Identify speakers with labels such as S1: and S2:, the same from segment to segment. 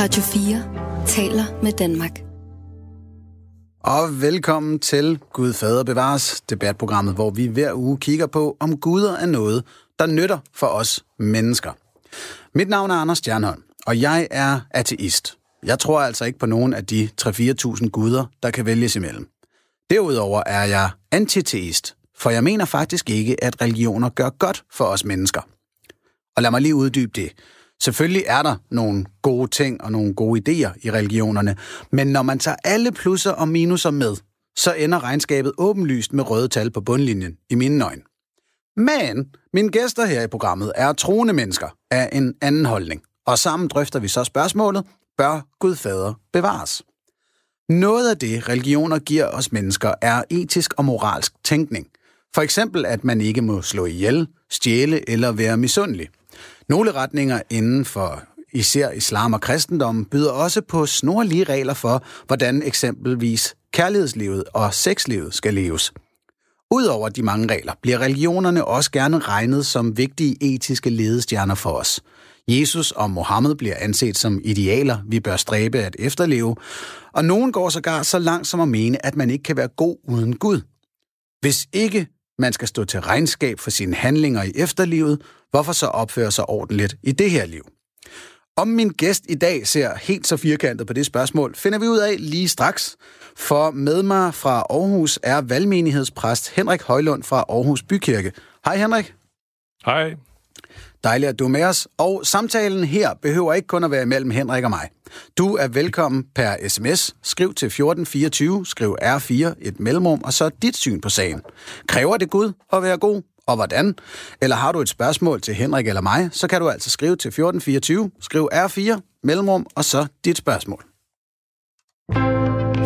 S1: Radio 4 taler med Danmark.
S2: Og velkommen til Gud Fader Bevares, debatprogrammet, hvor vi hver uge kigger på, om guder er noget, der nytter for os mennesker. Mit navn er Anders Stjernholm, og jeg er ateist. Jeg tror altså ikke på nogen af de 3-4.000 guder, der kan vælges imellem. Derudover er jeg antiteist, for jeg mener faktisk ikke, at religioner gør godt for os mennesker. Og lad mig lige uddybe det. Selvfølgelig er der nogle gode ting og nogle gode idéer i religionerne, men når man tager alle plusser og minuser med, så ender regnskabet åbenlyst med røde tal på bundlinjen i mine øjne. Men mine gæster her i programmet er troende mennesker af en anden holdning, og sammen drøfter vi så spørgsmålet, bør Gud fader bevares? Noget af det, religioner giver os mennesker, er etisk og moralsk tænkning. For eksempel, at man ikke må slå ihjel, stjæle eller være misundelig. Nogle retninger inden for især islam og kristendom byder også på snorlige regler for, hvordan eksempelvis kærlighedslivet og sexlivet skal leves. Udover de mange regler, bliver religionerne også gerne regnet som vigtige etiske ledestjerner for os. Jesus og Mohammed bliver anset som idealer, vi bør stræbe at efterleve, og nogen går sågar så langt som at mene, at man ikke kan være god uden Gud. Hvis ikke man skal stå til regnskab for sine handlinger i efterlivet, hvorfor så opføre sig ordentligt i det her liv? Om min gæst i dag ser helt så firkantet på det spørgsmål, finder vi ud af lige straks. For med mig fra Aarhus er valgmenighedspræst Henrik Højlund fra Aarhus Bykirke. Hej Henrik.
S3: Hej.
S2: Dejligt, at du er med os. Og samtalen her behøver ikke kun at være mellem Henrik og mig. Du er velkommen per sms. Skriv til 1424, skriv R4, et mellemrum, og så dit syn på sagen. Kræver det Gud at være god? Og hvordan? Eller har du et spørgsmål til Henrik eller mig, så kan du altså skrive til 1424, skriv R4, mellemrum, og så dit spørgsmål.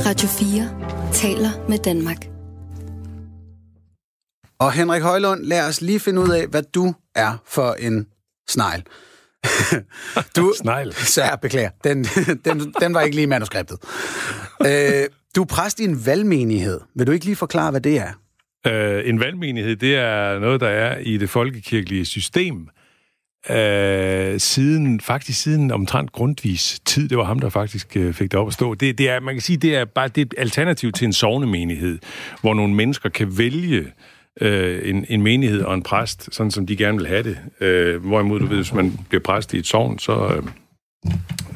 S1: Radio 4 taler med Danmark.
S2: Og Henrik Højlund, lad os lige finde ud af, hvad du er for en snegl.
S3: du, snegl?
S2: Så jeg beklager. Den, den, den var ikke lige i manuskriptet. Øh, du er præst i en valgmenighed. Vil du ikke lige forklare, hvad det er?
S3: Øh, en valgmenighed, det er noget, der er i det folkekirkelige system. Øh, siden, faktisk siden omtrent grundvis tid, det var ham, der faktisk øh, fik det op at stå. Det, det er, man kan sige, det er bare det er et alternativ til en sovnemenighed, hvor nogle mennesker kan vælge øh, en, en menighed og en præst, sådan som de gerne vil have det. Øh, hvorimod, du ved, hvis man bliver præst i et sovn, så, øh,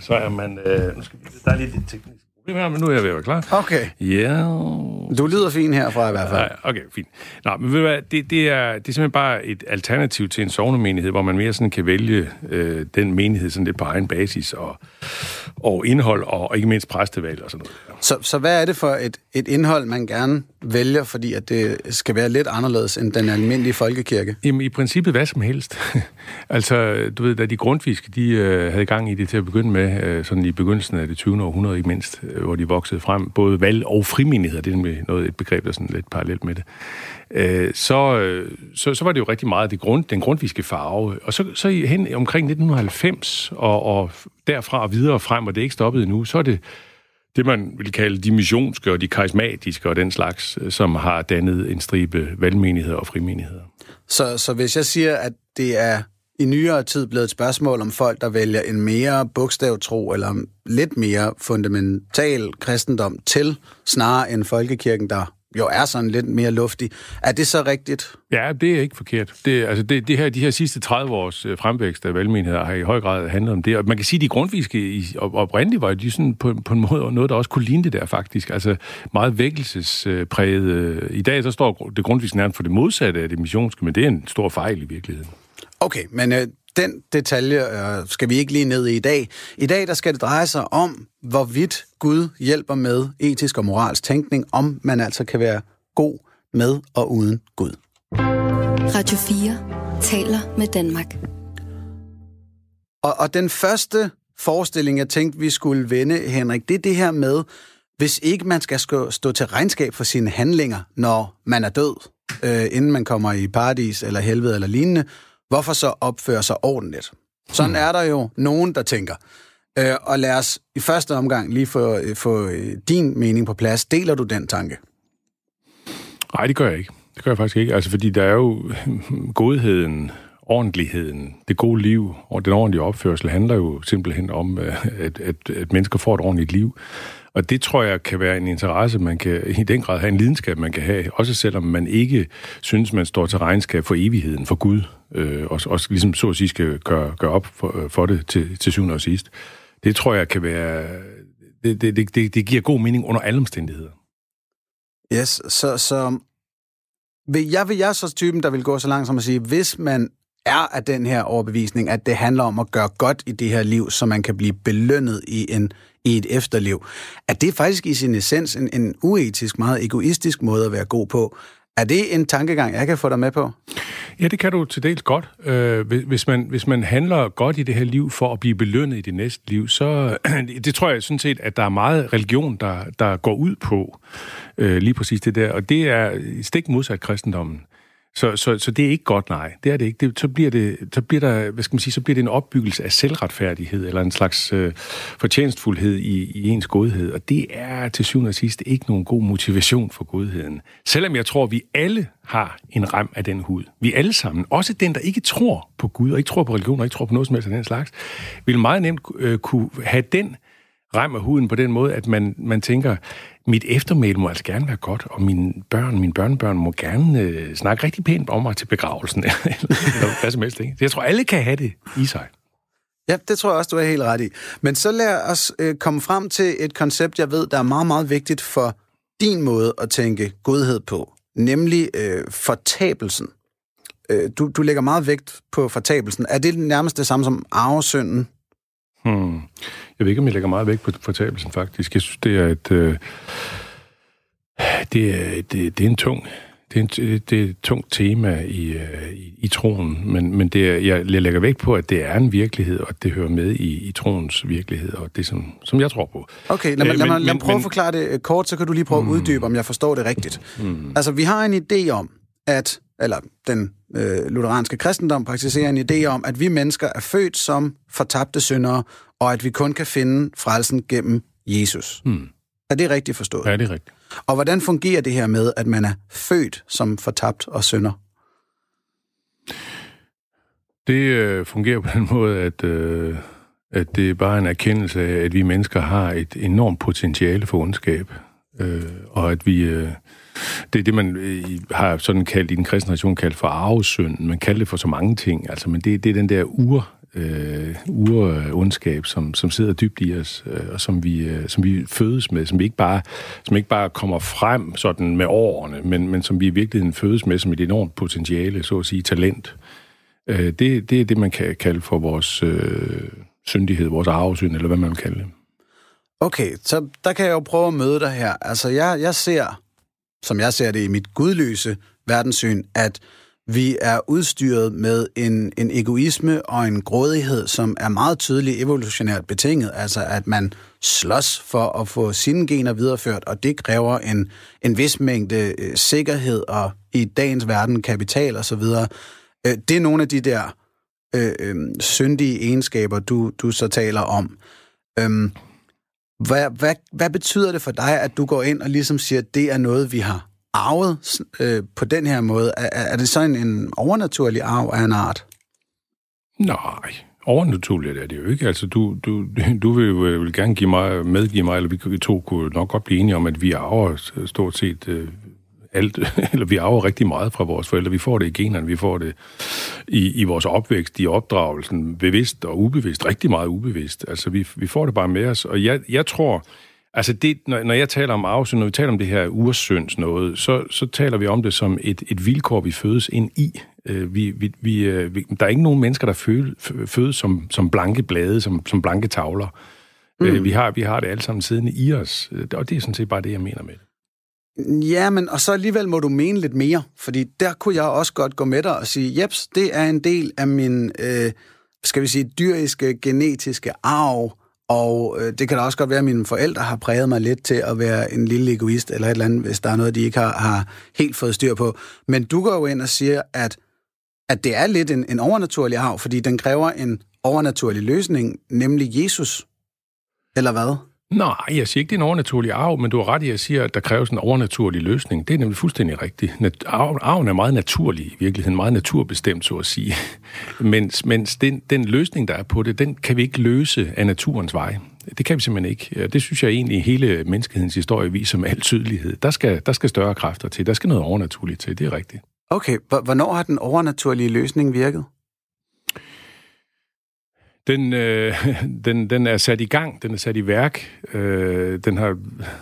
S3: så er man... Øh, nu skal vi, der er lidt, lidt teknisk problem her, men nu er jeg ved at være klar.
S2: Okay.
S3: Ja. Yeah.
S2: Du lyder fin herfra i hvert fald.
S3: Ja, okay, fint. Nå, men ved du hvad, det, det, er, det er simpelthen bare et alternativ til en sovnemenighed, hvor man mere sådan kan vælge øh, den menighed sådan lidt på egen basis, og, og indhold, og, og ikke mindst præstevalg og sådan noget.
S2: Så, så hvad er det for et, et indhold, man gerne vælger, fordi at det skal være lidt anderledes end den almindelige folkekirke?
S3: Jamen, i princippet hvad som helst. altså, du ved, da de grundfiske, de øh, havde gang i det til at begynde med, øh, sådan i begyndelsen af det 20. århundrede ikke mindst, øh, hvor de voksede frem, både valg- og frimenigheder, det er nemlig noget, et begreb, der er sådan lidt parallelt med det, øh, så, øh, så, så var det jo rigtig meget det grund, den grundviske farve. Og så, så hen omkring 1990 og, og derfra og videre frem, og det er ikke stoppet endnu, så er det det, man vil kalde de missionske og de karismatiske og den slags, øh, som har dannet en stribe valgmenigheder og frimenigheder.
S2: Så, så hvis jeg siger, at det er i nyere tid blevet et spørgsmål om folk, der vælger en mere bogstavtro eller lidt mere fundamental kristendom til, snarere end folkekirken, der jo er sådan lidt mere luftig. Er det så rigtigt?
S3: Ja, det er ikke forkert. Det, altså det, det her, de her sidste 30 års øh, fremvækst af valgmenigheder har i høj grad handlet om det. Og man kan sige, at de grundviske oprindeligt var de sådan på, på en måde noget, der også kunne ligne det der faktisk. Altså meget vækkelsespræget. I dag så står det grundviske nærmest for det modsatte af det missionske, men det er en stor fejl i virkeligheden.
S2: Okay, men øh, den detalje øh, skal vi ikke lige ned i i dag. I dag der skal det dreje sig om, hvorvidt Gud hjælper med etisk og moralsk tænkning, om man altså kan være god med og uden Gud.
S1: Radio 4 taler med Danmark.
S2: Og, og den første forestilling, jeg tænkte, vi skulle vende, Henrik, det er det her med, hvis ikke man skal stå til regnskab for sine handlinger, når man er død, øh, inden man kommer i paradis eller helvede eller lignende, hvorfor så opføre sig ordentligt? Sådan hmm. er der jo nogen, der tænker. Øh, og lad os i første omgang lige få, få øh, din mening på plads. Deler du den tanke?
S3: Nej, det gør jeg ikke. Det gør jeg faktisk ikke. Altså, fordi der er jo godheden ordentligheden, det gode liv og den ordentlige opførsel handler jo simpelthen om, øh, at, at, at mennesker får et ordentligt liv. Og det tror jeg kan være en interesse, man kan i den grad have en lidenskab, man kan have, også selvom man ikke synes, man står til regnskab for evigheden, for Gud, øh, og og ligesom så at sige skal gøre, gøre op for, øh, for det til, til syvende og sidst. Det tror jeg kan være, det, det, det, det giver god mening under alle omstændigheder.
S2: Yes, så, så vil jeg, vil jeg så typen, der vil gå så langt som at sige, hvis man er af den her overbevisning, at det handler om at gøre godt i det her liv, så man kan blive belønnet i, en, i et efterliv. At det faktisk i sin essens en, en uetisk, meget egoistisk måde at være god på. Er det en tankegang, jeg kan få dig med på?
S3: Ja, det kan du til dels godt. Øh, hvis, man, hvis man handler godt i det her liv for at blive belønnet i det næste liv, så det tror jeg sådan set, at der er meget religion, der, der går ud på øh, lige præcis det der. Og det er stik modsat kristendommen. Så, så, så det er ikke godt, nej. Det er det ikke. Det, så, bliver det, så bliver der, hvad skal man sige, så bliver det en opbyggelse af selvretfærdighed, eller en slags øh, fortjenstfuldhed i, i ens godhed. Og det er til syvende og sidst ikke nogen god motivation for godheden. Selvom jeg tror, vi alle har en rem af den hud. Vi alle sammen, også den, der ikke tror på Gud, og ikke tror på religion, og ikke tror på noget som helst af den slags, vil meget nemt øh, kunne have den af huden på den måde, at man, man tænker, mit eftermæl må altså gerne være godt, og mine børn, mine børnebørn må gerne øh, snakke rigtig pænt om mig til begravelsen, eller, eller hvad som helst. Ikke? Jeg tror, alle kan have det i sig.
S2: Ja, det tror jeg også, du er helt ret i. Men så lad os øh, komme frem til et koncept, jeg ved, der er meget, meget vigtigt for din måde at tænke godhed på, nemlig øh, fortabelsen. Øh, du, du lægger meget vægt på fortabelsen. Er det nærmest det samme som arvesynden?
S3: Hmm. Jeg ved ikke, om jeg lægger meget vægt på fortabelsen, faktisk. Jeg synes, det er et... Øh, det, er, det, det er en tung... Det er, en, det er et tungt tema i, øh, i, i troen, men, men det er, jeg, lægger vægt på, at det er en virkelighed, og det hører med i, i troens virkelighed, og det som, som jeg tror på.
S2: Okay, lad, mig, lad, mig, lad mig prøve men, at forklare det øh, kort, så kan du lige prøve mm, at uddybe, om jeg forstår det rigtigt. Mm. Altså, vi har en idé om, at, eller den øh, lutheranske kristendom praktiserer en idé om, at vi mennesker er født som fortabte syndere, og at vi kun kan finde frelsen gennem Jesus. Hmm. Er det rigtigt forstået?
S3: Ja, det er rigtigt.
S2: Og hvordan fungerer det her med, at man er født som fortabt og synder?
S3: Det øh, fungerer på den måde, at, øh, at det er bare en erkendelse af, at vi mennesker har et enormt potentiale for ondskab, øh, og at vi... Øh, det er det, man øh, har sådan kaldt i den kristne nation kaldt for arvesynd. Man kalder det for så mange ting, altså, men det, det er den der ur, øh, urondskab, som, som sidder dybt i os, øh, og som vi, øh, som vi fødes med, som vi ikke bare, som ikke bare kommer frem sådan med årene, men, men som vi i virkeligheden fødes med som et enormt potentiale, så at sige talent. Øh, det, det er det, man kan kalde for vores øh, syndighed, vores arvesynd, eller hvad man vil kalde det.
S2: Okay, så der kan jeg jo prøve at møde dig her. Altså, jeg, jeg ser som jeg ser det i mit gudløse verdenssyn, at vi er udstyret med en, en egoisme og en grådighed, som er meget tydeligt evolutionært betinget. Altså at man slås for at få sine gener videreført, og det kræver en, en vis mængde øh, sikkerhed og i dagens verden kapital osv. Øh, det er nogle af de der øh, øh, syndige egenskaber, du, du så taler om. Øh, hvad, hvad, hvad betyder det for dig, at du går ind og ligesom siger, at det er noget, vi har arvet øh, på den her måde? Er, er det så en, en overnaturlig arv af en art?
S3: Nej, overnaturligt er det jo ikke. Altså, du, du, du vil jo øh, vil gerne give mig, medgive mig, eller vi to kunne nok godt blive enige om, at vi arver stort set øh, alt, eller vi arver rigtig meget fra vores forældre. Vi får det i generne, vi får det i, i vores opvækst, i opdragelsen, bevidst og ubevidst, rigtig meget ubevidst. Altså, vi, vi får det bare med os, og jeg, jeg tror, altså det, når, når jeg taler om arvesynd, når vi taler om det her ursynds noget, så, så taler vi om det som et, et vilkår, vi fødes ind i. Øh, vi, vi, vi, øh, vi, der er ikke nogen mennesker, der fødes som, som blanke blade, som, som blanke tavler. Mm. Øh, vi, har, vi har det alle sammen siddende i os, og det er sådan set bare det, jeg mener med det.
S2: Ja, men og så alligevel må du mene lidt mere, fordi der kunne jeg også godt gå med dig og sige, jeps, det er en del af min, øh, skal vi sige, dyriske, genetiske arv, og øh, det kan da også godt være, at mine forældre har præget mig lidt til at være en lille egoist, eller et eller andet, hvis der er noget, de ikke har, har helt fået styr på. Men du går jo ind og siger, at, at det er lidt en, en overnaturlig arv, fordi den kræver en overnaturlig løsning, nemlig Jesus. Eller hvad?
S3: Nej, jeg siger ikke, det er en overnaturlig arv, men du har ret i, at jeg siger, at der kræves en overnaturlig løsning. Det er nemlig fuldstændig rigtigt. arven er meget naturlig i virkeligheden, meget naturbestemt, så at sige. mens mens den, den løsning, der er på det, den kan vi ikke løse af naturens vej. Det kan vi simpelthen ikke. Det synes jeg egentlig, hele menneskehedens historie viser med al tydelighed. Der skal, der skal større kræfter til. Der skal noget overnaturligt til. Det er rigtigt.
S2: Okay, hvornår har den overnaturlige løsning virket?
S3: Den, øh, den, den er sat i gang, den er sat i værk. Øh, den har,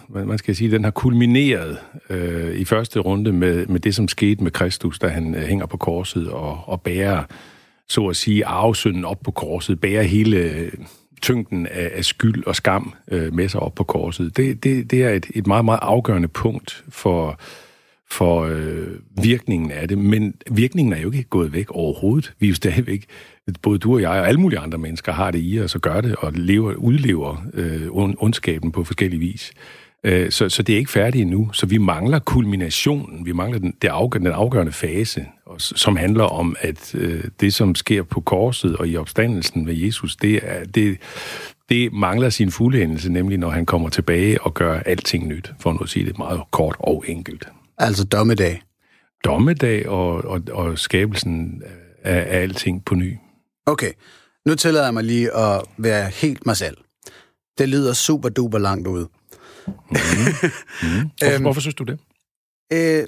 S3: man skal sige, den har kulmineret øh, i første runde med, med det, som skete med Kristus, da han øh, hænger på korset og, og bærer, så at sige, arvesynden op på korset, bærer hele øh, tyngden af, af skyld og skam øh, med sig op på korset. Det, det, det er et, et meget, meget afgørende punkt for, for øh, virkningen af det. Men virkningen er jo ikke gået væk overhovedet. Vi er jo stadigvæk, både du og jeg og alle mulige andre mennesker har det i os og gør det, og lever, udlever øh, ondskaben på forskellige vis. Øh, så, så det er ikke færdigt endnu. Så vi mangler kulminationen, vi mangler den, det afgørende, den afgørende fase, som handler om, at øh, det, som sker på korset og i opstandelsen med Jesus, det, er, det, det mangler sin fuldendelse, nemlig når han kommer tilbage og gør alting nyt, for nu at sige det meget kort og enkelt.
S2: Altså dommedag?
S3: Dommedag og, og, og skabelsen af, af alting på ny.
S2: Okay, nu tillader jeg mig lige at være helt mig selv. Det lyder super duper langt ud.
S3: Mm. Mm. Hvorfor, øhm, hvorfor synes du det?
S2: Øh,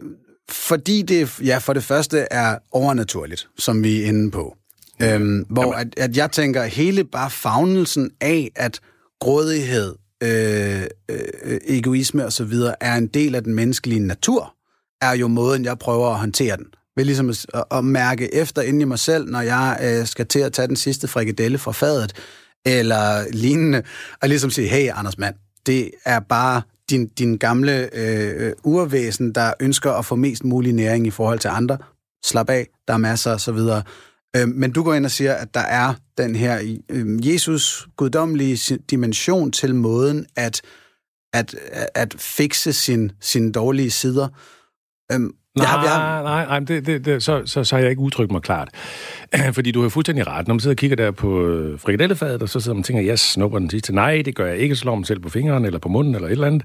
S2: fordi det, ja, for det første er overnaturligt, som vi er inde på. Øhm, hvor at, at jeg tænker, hele bare fagnelsen af, at grådighed, øh, øh, egoisme osv. er en del af den menneskelige natur, er jo måden, jeg prøver at håndtere den. Ved ligesom at, at mærke efter inde i mig selv, når jeg øh, skal til at tage den sidste frikadelle fra fadet, eller lignende, og ligesom sige, hey Anders Mand, det er bare din, din gamle øh, urvæsen, der ønsker at få mest mulig næring i forhold til andre. Slap af, der er masser og så videre. Øh, men du går ind og siger, at der er den her øh, Jesus guddommelige dimension til måden at, at, at fikse sin, sine dårlige sider.
S3: Øhm, Nej, jeg har, jeg har... nej, nej, det, det, det, så, så, så har jeg ikke udtrykt mig klart. Fordi du har fuldstændig ret. Når man sidder og kigger der på øh, frikadellefadet, og så sidder man og tænker, jeg snupper den sidste. Nej, det gør jeg ikke. Slår mig selv på fingeren eller på munden eller et eller andet.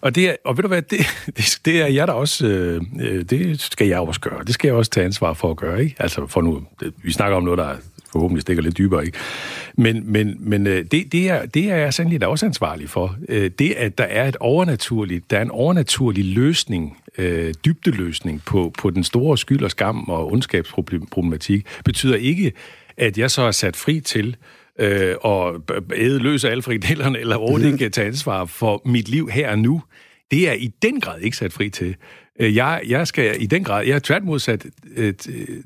S3: Og, det er, og ved du hvad, det, det, det er jeg da også, øh, øh, det skal jeg også gøre. Det skal jeg også tage ansvar for at gøre, ikke? Altså for nu, det, vi snakker om noget, der forhåbentlig stikker lidt dybere, ikke? Men, men, men øh, det, det, er, det er jeg sandelig da også ansvarlig for. Øh, det, at der er et overnaturligt, der er en overnaturlig løsning, øh, dybdeløsning på, på den store skyld og skam og ondskabsproblematik, betyder ikke, at jeg så er sat fri til øh, og æde løs af alle frikadellerne, eller overhovedet ikke tage ansvar for mit liv her og nu. Det er i den grad ikke sat fri til. Øh, jeg, jeg skal i den grad, jeg er tværtmodsat, øh,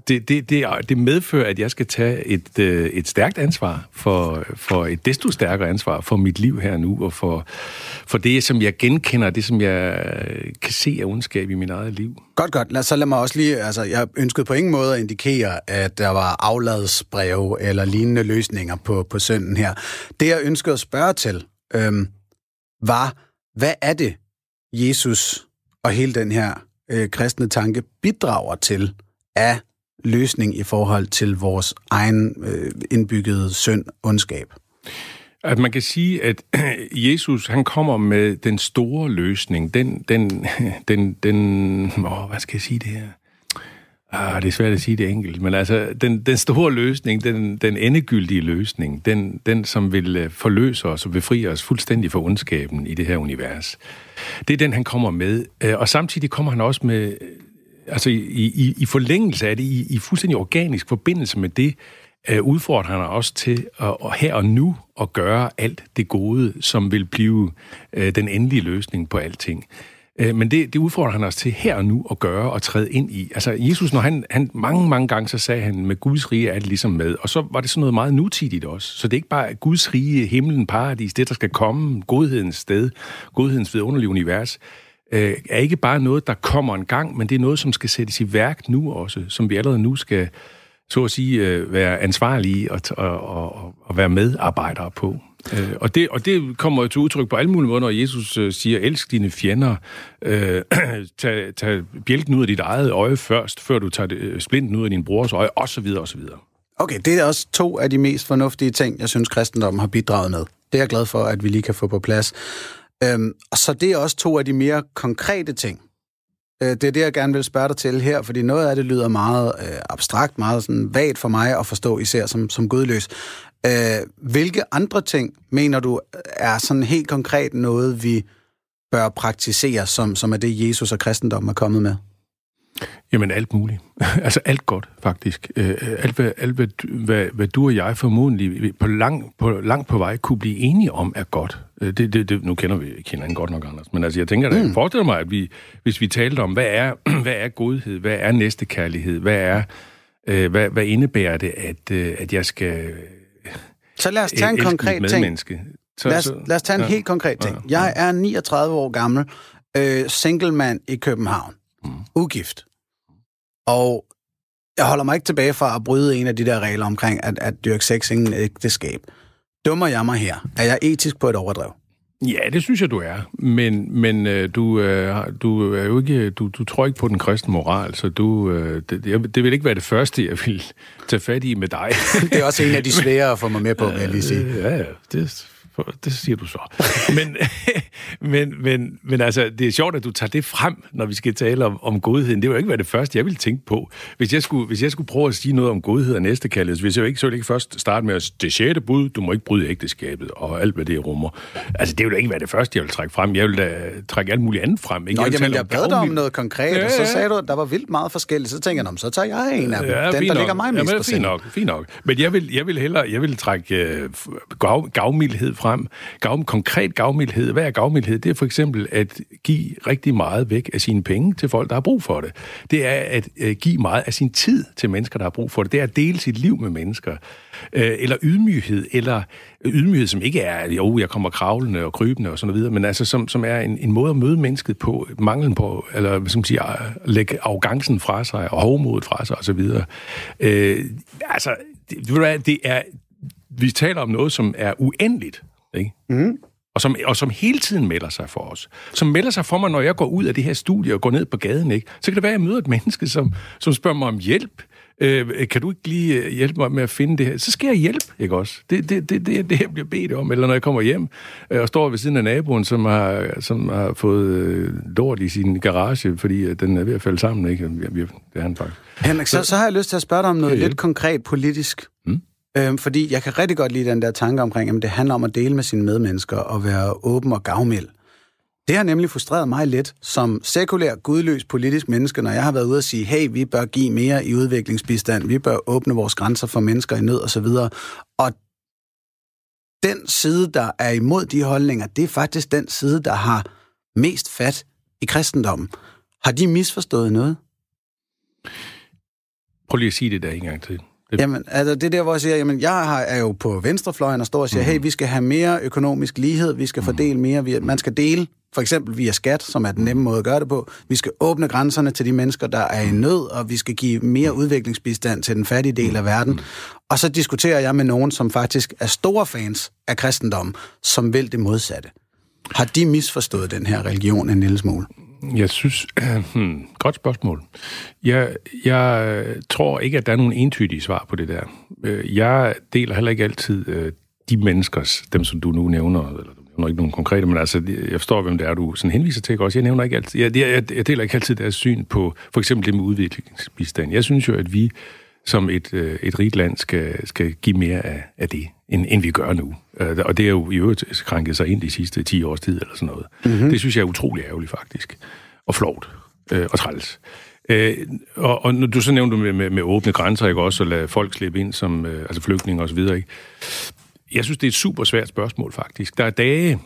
S3: det, det, det, det medfører, at jeg skal tage et, øh, et stærkt ansvar for, for et desto stærkere ansvar for mit liv her nu, og for, for det, som jeg genkender, det, som jeg kan se af ondskab i mit eget liv.
S2: Godt, godt. Lad, så lad mig også lige, altså, jeg ønskede på ingen måde at indikere, at der var afladsbreve eller lignende løsninger på, på sønden her. Det, jeg ønskede at spørge til, øhm, var, hvad er det, Jesus og hele den her øh, kristne tanke bidrager til af løsning i forhold til vores egen øh, indbyggede synd, ondskab.
S3: At man kan sige, at Jesus han kommer med den store løsning, den, den, den, den åh, hvad skal jeg sige det her? Ah, det er svært at sige det enkelt, men altså, den, den store løsning, den, den endegyldige løsning, den, den som vil øh, forløse os og befri os fuldstændig fra ondskaben i det her univers, det er den, han kommer med. Øh, og samtidig kommer han også med, øh, altså i, i, i forlængelse af det, i, i fuldstændig organisk forbindelse med det, udfordrer han også til at, at her og nu at gøre alt det gode, som vil blive den endelige løsning på alting. Øh, men det, det udfordrer han os til her og nu at gøre og træde ind i. Altså Jesus, når han, han mange, mange gange, så sagde han, med Guds rige er det ligesom med. Og så var det sådan noget meget nutidigt også. Så det er ikke bare Guds rige, himlen, paradis, det der skal komme, godhedens sted, godhedens vidunderlige univers, øh, er ikke bare noget, der kommer en gang, men det er noget, som skal sættes i værk nu også, som vi allerede nu skal, så at sige, øh, være ansvarlige og, og, og, og være medarbejdere på. Øh, og, det, og det kommer jo til udtryk på alle mulige måder, når Jesus øh, siger, elsk dine fjender, øh, tag, tag bjælken ud af dit eget øje først, før du tager det, øh, splinten ud af din brors øje, osv. osv.
S2: Okay, det er også to af de mest fornuftige ting, jeg synes, kristendommen har bidraget med. Det er jeg glad for, at vi lige kan få på plads. Øhm, og så det er også to af de mere konkrete ting. Øh, det er det, jeg gerne vil spørge dig til her, fordi noget af det lyder meget øh, abstrakt, meget sådan vagt for mig at forstå, især som, som gudløs. Øh, hvilke andre ting mener du er sådan helt konkret noget, vi bør praktisere, som, som er det, Jesus og kristendom er kommet med?
S3: Jamen alt muligt. altså alt godt, faktisk. Øh, alt, hvad, alt hvad, hvad, hvad du og jeg formodentlig på lang, på, langt på vej kunne blive enige om, er godt. Øh, det, det, det, nu kender vi ikke hinanden godt nok, Anders. Men altså, jeg tænker, at jeg forestiller mig, at vi, hvis vi talte om, hvad er, hvad er godhed, hvad er næstekærlighed, hvad er, øh, hvad, hvad indebærer det, at, øh, at jeg skal
S2: Så lad os tage en konkret ting. Så, lad, os, lad os tage en ja, helt konkret ting. Ja, jeg er 39 år gammel, øh, single man i København. Mm. Ugift. Og jeg holder mig ikke tilbage fra at bryde en af de der regler omkring at, at dyrke sex ingen ægteskab. Dummer jeg mig her? Er jeg etisk på et overdrev?
S3: Ja, det synes jeg, du er. Men, men øh, du, øh, du er jo ikke, du, du tror ikke på den kristne moral, så du, øh, det, det vil ikke være det første, jeg vil tage fat i med dig.
S2: det er også en af de svære at få mig med på, vil jeg lige sige.
S3: Ja, ja. Det, det siger du så. Men, men, men, men altså, det er sjovt, at du tager det frem, når vi skal tale om, om godheden. Det var ikke være det første, jeg ville tænke på. Hvis jeg skulle, hvis jeg skulle prøve at sige noget om godhed og næstekærlighed, hvis jeg ikke, så ville jeg ikke først starte med at det sjette bud, du må ikke bryde ægteskabet og alt, hvad det rummer. Altså, det ville ikke være det første, jeg ville trække frem. Jeg ville da trække alt muligt andet frem. Ikke?
S2: Nå, jeg jamen, jeg bad dig om noget konkret, ja, og så sagde du, at der var vildt meget forskelligt. Så tænker jeg, så tager jeg en af dem. Ja, den, der nok. ligger mig mest
S3: ja, fint nok, fint nok. Men jeg vil, jeg vil hellere jeg vil trække uh, gav, gavmildhed frem. Gav, konkret gavmildhed. Hvad er gavmildhed? Det er for eksempel at give rigtig meget væk af sine penge til folk, der har brug for det. Det er at øh, give meget af sin tid til mennesker, der har brug for det. Det er at dele sit liv med mennesker. Øh, eller ydmyghed, eller ydmyghed, som ikke er, jo, jeg kommer kravlende og krybende og sådan noget videre, men altså som, som er en, en måde at møde mennesket på, manglen på, eller hvad skal man sige, at lægge arrogancen fra sig, og hovmodet fra sig og så videre. Øh, altså, det, det er, vi taler om noget, som er uendeligt. Ikke? Mm. Og som, og som hele tiden melder sig for os. Som melder sig for mig, når jeg går ud af det her studie og går ned på gaden. Ikke? Så kan det være, at jeg møder et menneske, som, som spørger mig om hjælp. Øh, kan du ikke lige øh, hjælpe mig med at finde det her? Så skal jeg hjælpe, ikke også? Det det, det, det, det jeg bliver bedt om. Eller når jeg kommer hjem øh, og står ved siden af naboen, som har, som har fået øh, lort i sin garage, fordi øh, den er ved at falde sammen. Ikke? Det er han faktisk.
S2: Henrik, så, så har jeg lyst til at spørge dig om noget lidt konkret politisk. Hmm? Øhm, fordi jeg kan rigtig godt lide den der tanke omkring, at det handler om at dele med sine medmennesker og være åben og gavmild. Det har nemlig frustreret mig lidt som sekulær, gudløs politisk menneske, når jeg har været ude og sige, hey, vi bør give mere i udviklingsbistand, vi bør åbne vores grænser for mennesker i nød osv. Og den side, der er imod de holdninger, det er faktisk den side, der har mest fat i kristendommen. Har de misforstået noget?
S3: Prøv lige at sige det der en gang til.
S2: Det... Jamen, altså det er der, hvor jeg siger, jamen, jeg er jo på venstrefløjen og står og siger, mm. hey, vi skal have mere økonomisk lighed, vi skal mm. fordele mere, vi, man skal dele, for eksempel via skat, som er den nemme måde at gøre det på. Vi skal åbne grænserne til de mennesker, der er i nød, og vi skal give mere udviklingsbistand til den fattige del af verden. Og så diskuterer jeg med nogen, som faktisk er store fans af kristendommen, som vil det modsatte. Har de misforstået den her religion en lille smule?
S3: Jeg synes... Hmm, godt spørgsmål. Jeg, jeg tror ikke, at der er nogen entydige svar på det der. Øh, jeg deler heller ikke altid øh, de menneskers, dem som du nu nævner, eller du nævner ikke nogen konkrete, men altså, jeg forstår, hvem det er, du sådan henviser til, også. Jeg nævner ikke altid, jeg, jeg, jeg deler ikke altid deres syn på, for eksempel det med udviklingsbistand. Jeg synes jo, at vi som et, et rigt land skal, skal give mere af, af det, end, end vi gør nu. Øh, og det er jo i øvrigt krænket sig ind de sidste 10 års tid, eller sådan noget. Mm-hmm. Det synes jeg er utrolig ærgerligt, faktisk. Og flot. Øh, og træls. Øh, og, og du så nævnte med, med, med åbne grænser, ikke også, og lade folk slippe ind som øh, altså flygtninge og så videre, ikke? Jeg synes, det er et super svært spørgsmål, faktisk. Der er dage,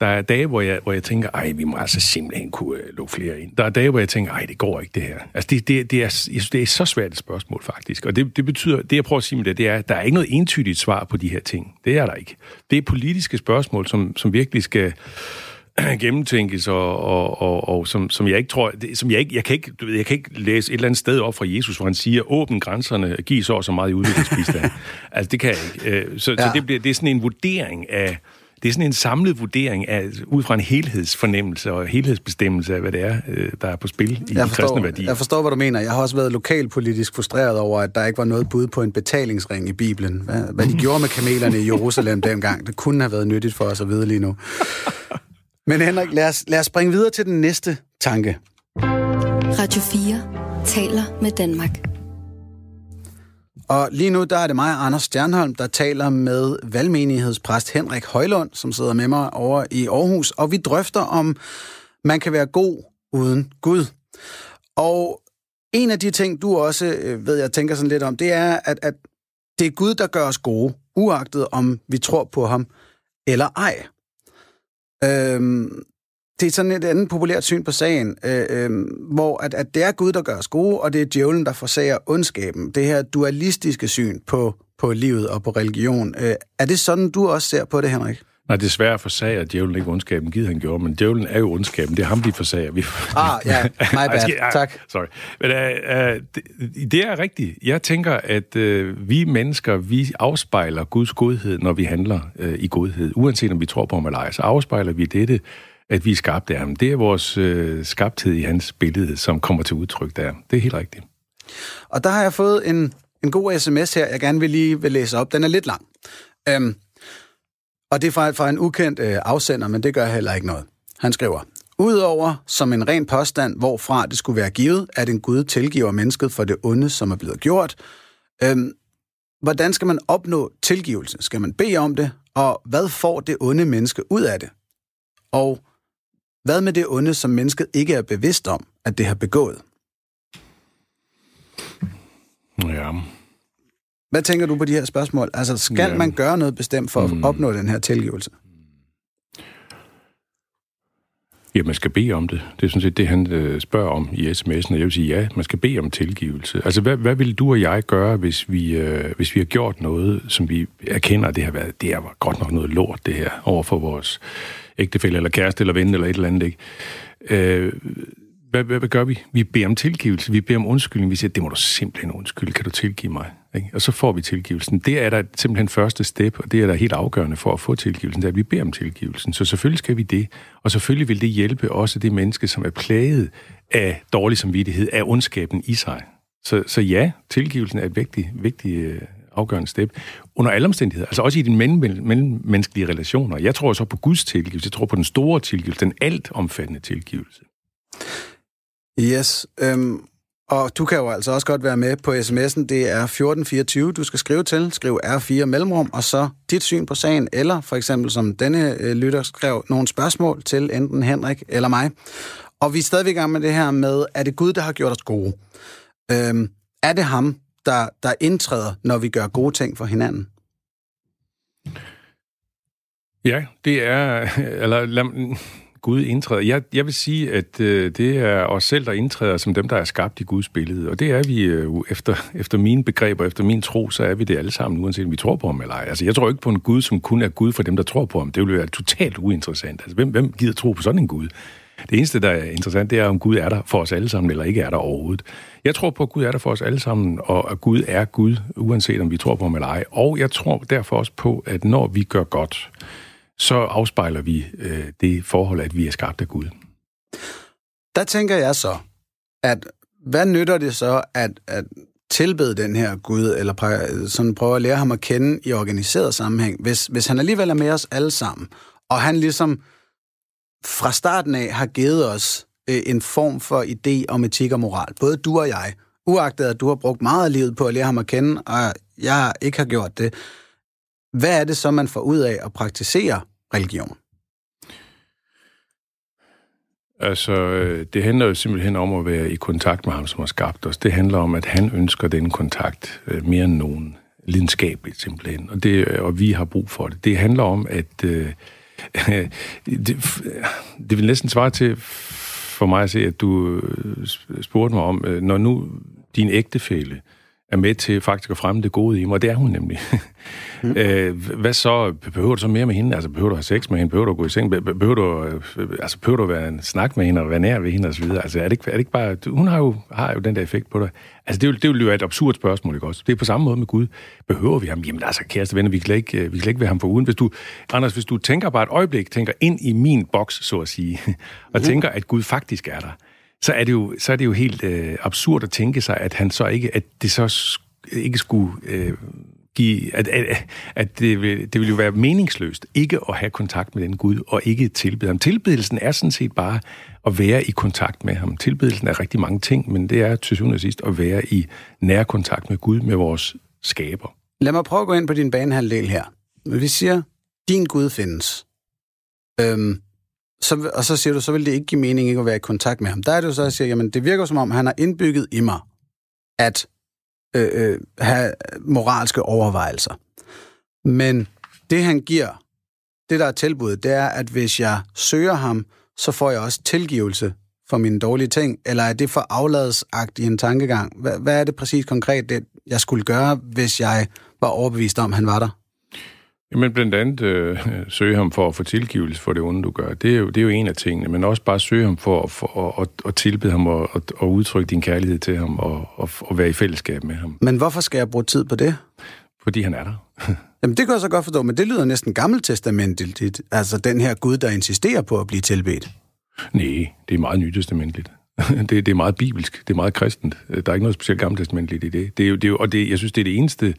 S3: der er dage, hvor jeg, hvor jeg tænker, ej, vi må altså simpelthen kunne uh, lukke flere ind. Der er dage, hvor jeg tænker, ej, det går ikke, det her. Altså, det, det, det, er, jeg synes, det er så svært et spørgsmål, faktisk. Og det, det betyder, det jeg prøver at sige med det, det er, at der er ikke noget entydigt svar på de her ting. Det er der ikke. Det er politiske spørgsmål, som, som virkelig skal gennemtænkes, og, og, og, og som, som jeg ikke tror, det, som jeg ikke, jeg kan ikke, du ved, jeg kan ikke læse et eller andet sted op fra Jesus, hvor han siger, åbn grænserne, giv så og så meget i udviklingsbistand. altså, det kan jeg ikke. Øh, så, ja. så det, bliver, det er sådan en vurdering af, det er sådan en samlet vurdering af, ud fra en helhedsfornemmelse og helhedsbestemmelse af, hvad det er, øh, der er på spil i
S2: jeg
S3: de
S2: forstår,
S3: kristne værdier.
S2: Jeg forstår, hvad du mener. Jeg har også været lokalpolitisk frustreret over, at der ikke var noget bud på en betalingsring i Bibelen. Hvad, hvad de gjorde med kamelerne i Jerusalem dengang, det kunne have været nyttigt for os at vide lige nu. Men Henrik, lad os, lad os springe videre til den næste tanke.
S1: Radio 4 taler med Danmark.
S2: Og lige nu, der er det mig, Anders Stjernholm, der taler med valgmenighedspræst Henrik Højlund, som sidder med mig over i Aarhus, og vi drøfter om, man kan være god uden Gud. Og en af de ting, du også, øh, ved jeg, tænker sådan lidt om, det er, at, at det er Gud, der gør os gode, uagtet om vi tror på ham eller ej. Øhm, det er sådan et andet populært syn på sagen, øh, øh, hvor at, at det er Gud, der gør os gode, og det er djævlen, der forsager ondskaben. Det her dualistiske syn på, på livet og på religion. Øh, er det sådan, du også ser på det, Henrik?
S3: Nej, det er svært at forsage, at djævlen ikke ondskaben, givet han gjorde, men djævlen er jo ondskaben. Det er ham, de forsager. Vi...
S2: Ah, ja, my bad. tak.
S3: Sorry. Men uh, uh, det, det er rigtigt. Jeg tænker, at uh, vi mennesker, vi afspejler Guds godhed, når vi handler uh, i godhed. Uanset om vi tror på ham eller ej, så afspejler vi dette, at vi er skabt af ham. Det er vores øh, skabthed i hans billede, som kommer til udtryk der. Det er helt rigtigt.
S2: Og der har jeg fået en, en god sms her, jeg gerne vil lige vil læse op. Den er lidt lang. Øhm, og det er fra, fra en ukendt øh, afsender, men det gør heller ikke noget. Han skriver, Udover som en ren påstand, hvorfra det skulle være givet, at en Gud tilgiver mennesket for det onde, som er blevet gjort. Øhm, hvordan skal man opnå tilgivelse? Skal man bede om det? Og hvad får det onde menneske ud af det? Og hvad med det onde, som mennesket ikke er bevidst om, at det har begået?
S3: Ja.
S2: Hvad tænker du på de her spørgsmål? Altså, skal ja. man gøre noget bestemt for at mm. opnå den her tilgivelse?
S3: Ja, man skal bede om det. Det er sådan set det, han øh, spørger om i sms'en, og jeg vil sige ja, man skal bede om tilgivelse. Altså, hvad, hvad vil du og jeg gøre, hvis vi, øh, hvis vi har gjort noget, som vi erkender, at det har været, det er godt nok noget lort, det her, over for vores ægtefælle, eller kæreste, eller ven, eller et eller andet, ikke? Øh, hvad, hvad, hvad gør vi? Vi beder om tilgivelse, vi beder om undskyldning, vi siger, det må du simpelthen undskylde, kan du tilgive mig? Ikke? Og så får vi tilgivelsen. Det er der simpelthen første step, og det er der helt afgørende for at få tilgivelsen, det er, at vi beder om tilgivelsen. Så selvfølgelig skal vi det, og selvfølgelig vil det hjælpe også det menneske, som er plaget af dårlig samvittighed, af ondskaben i sig. Så, så ja, tilgivelsen er et vigtigt, vigtigt øh, afgørende step. Under alle omstændigheder, altså også i dine mellemmenneskelige relationer. Jeg tror så på Guds tilgivelse, jeg tror på den store tilgivelse, den alt omfattende tilgivelse.
S2: Yes, øhm, og du kan jo altså også godt være med på sms'en. Det er 1424, du skal skrive til. Skriv R4 mellemrum, og så dit syn på sagen, eller for eksempel som denne øh, lytter skrev nogle spørgsmål til enten Henrik eller mig. Og vi er stadigvæk i gang med det her med, er det Gud, der har gjort os gode? Øhm, er det ham, der, der indtræder, når vi gør gode ting for hinanden?
S3: Ja, det er... Eller lad, Gud indtræder. Jeg, jeg vil sige, at øh, det er os selv, der indtræder som dem, der er skabt i Guds billede. Og det er vi øh, efter, efter mine begreber, efter min tro, så er vi det alle sammen, uanset om vi tror på ham eller ej. Altså, jeg tror ikke på en Gud, som kun er Gud for dem, der tror på ham. Det ville være totalt uinteressant. Altså, hvem, hvem gider tro på sådan en Gud? Det eneste, der er interessant, det er, om Gud er der for os alle sammen, eller ikke er der overhovedet. Jeg tror på, at Gud er der for os alle sammen, og at Gud er Gud, uanset om vi tror på ham eller ej. Og jeg tror derfor også på, at når vi gør godt, så afspejler vi øh, det forhold, at vi er skabt af Gud.
S2: Der tænker jeg så, at hvad nytter det så at, at tilbede den her Gud, eller sådan prøve at lære ham at kende i organiseret sammenhæng, hvis, hvis han alligevel er med os alle sammen, og han ligesom fra starten af har givet os øh, en form for idé om etik og moral, både du og jeg, uagtet at du har brugt meget af livet på at lære ham at kende, og jeg ikke har gjort det, hvad er det så, man får ud af at praktisere religion?
S3: Altså, øh, det handler jo simpelthen om at være i kontakt med ham, som har skabt os. Det handler om, at han ønsker den kontakt øh, mere end nogen. Lidenskabeligt simpelthen. Og, det, øh, og vi har brug for det. Det handler om, at øh, det, det vil næsten svare til for mig at se, at du øh, spurgte mig om, øh, når nu din ægtefælle er med til faktisk at fremme det gode i mig, og det er hun nemlig. Mm. øh, hvad så? Behøver du så mere med hende? Altså, behøver du have sex med hende? Behøver du at gå i seng? Behøver du, øh, altså, behøver du at være en snak med hende og være nær ved hende osv.? Altså, er det, ikke, er det ikke bare... Hun har jo, har jo den der effekt på dig. Altså, det vil, det vil jo et absurd spørgsmål, ikke også? Det er på samme måde med Gud. Behøver vi ham? Jamen, altså, kæreste venner, vi kan ikke, øh, vi kan ikke være ham for uden. Hvis du, Anders, hvis du tænker bare et øjeblik, tænker ind i min boks, så at sige, og mm. tænker, at Gud faktisk er der, så er det jo, så er det jo helt øh, absurd at tænke sig, at han så ikke, at det så ikke skulle øh, give, at, at, at det, vil, det vil jo være meningsløst ikke at have kontakt med den Gud, og ikke tilbede ham. Tilbedelsen er sådan set bare at være i kontakt med ham. Tilbedelsen er rigtig mange ting, men det er til syvende og sidst at være i nær kontakt med Gud, med vores skaber.
S2: Lad mig prøve at gå ind på din banehalvdel her. Vi siger, din Gud findes. Øhm, så, og så siger du, så vil det ikke give mening ikke at være i kontakt med ham. Der er det jo så, at jeg siger, jamen det virker som om, han har indbygget i mig, at øh, øh, have moralske overvejelser. Men det, han giver, det der er tilbuddet, det er, at hvis jeg søger ham, så får jeg også tilgivelse for mine dårlige ting, eller er det for afladsagtig en tankegang? Hvad, hvad er det præcis konkret, det jeg skulle gøre, hvis jeg var overbevist om, at han var der?
S3: Jamen blandt andet øh, søge ham for at få tilgivelse for det onde, du gør. Det er, jo, det er jo en af tingene, men også bare søge ham for, for at, at, tilbede ham og at, at udtrykke din kærlighed til ham og at, at være i fællesskab med ham.
S2: Men hvorfor skal jeg bruge tid på det?
S3: Fordi han er der.
S2: Jamen det kan jeg så godt forstå, men det lyder næsten gammeltestamentligt. Altså den her Gud, der insisterer på at blive tilbedt.
S3: Nej, det er meget nytestamentligt. det, det er meget bibelsk, det er meget kristent. Der er ikke noget specielt gammeltestamentligt i det. det, er jo, det er jo, og det, jeg synes, det er det eneste,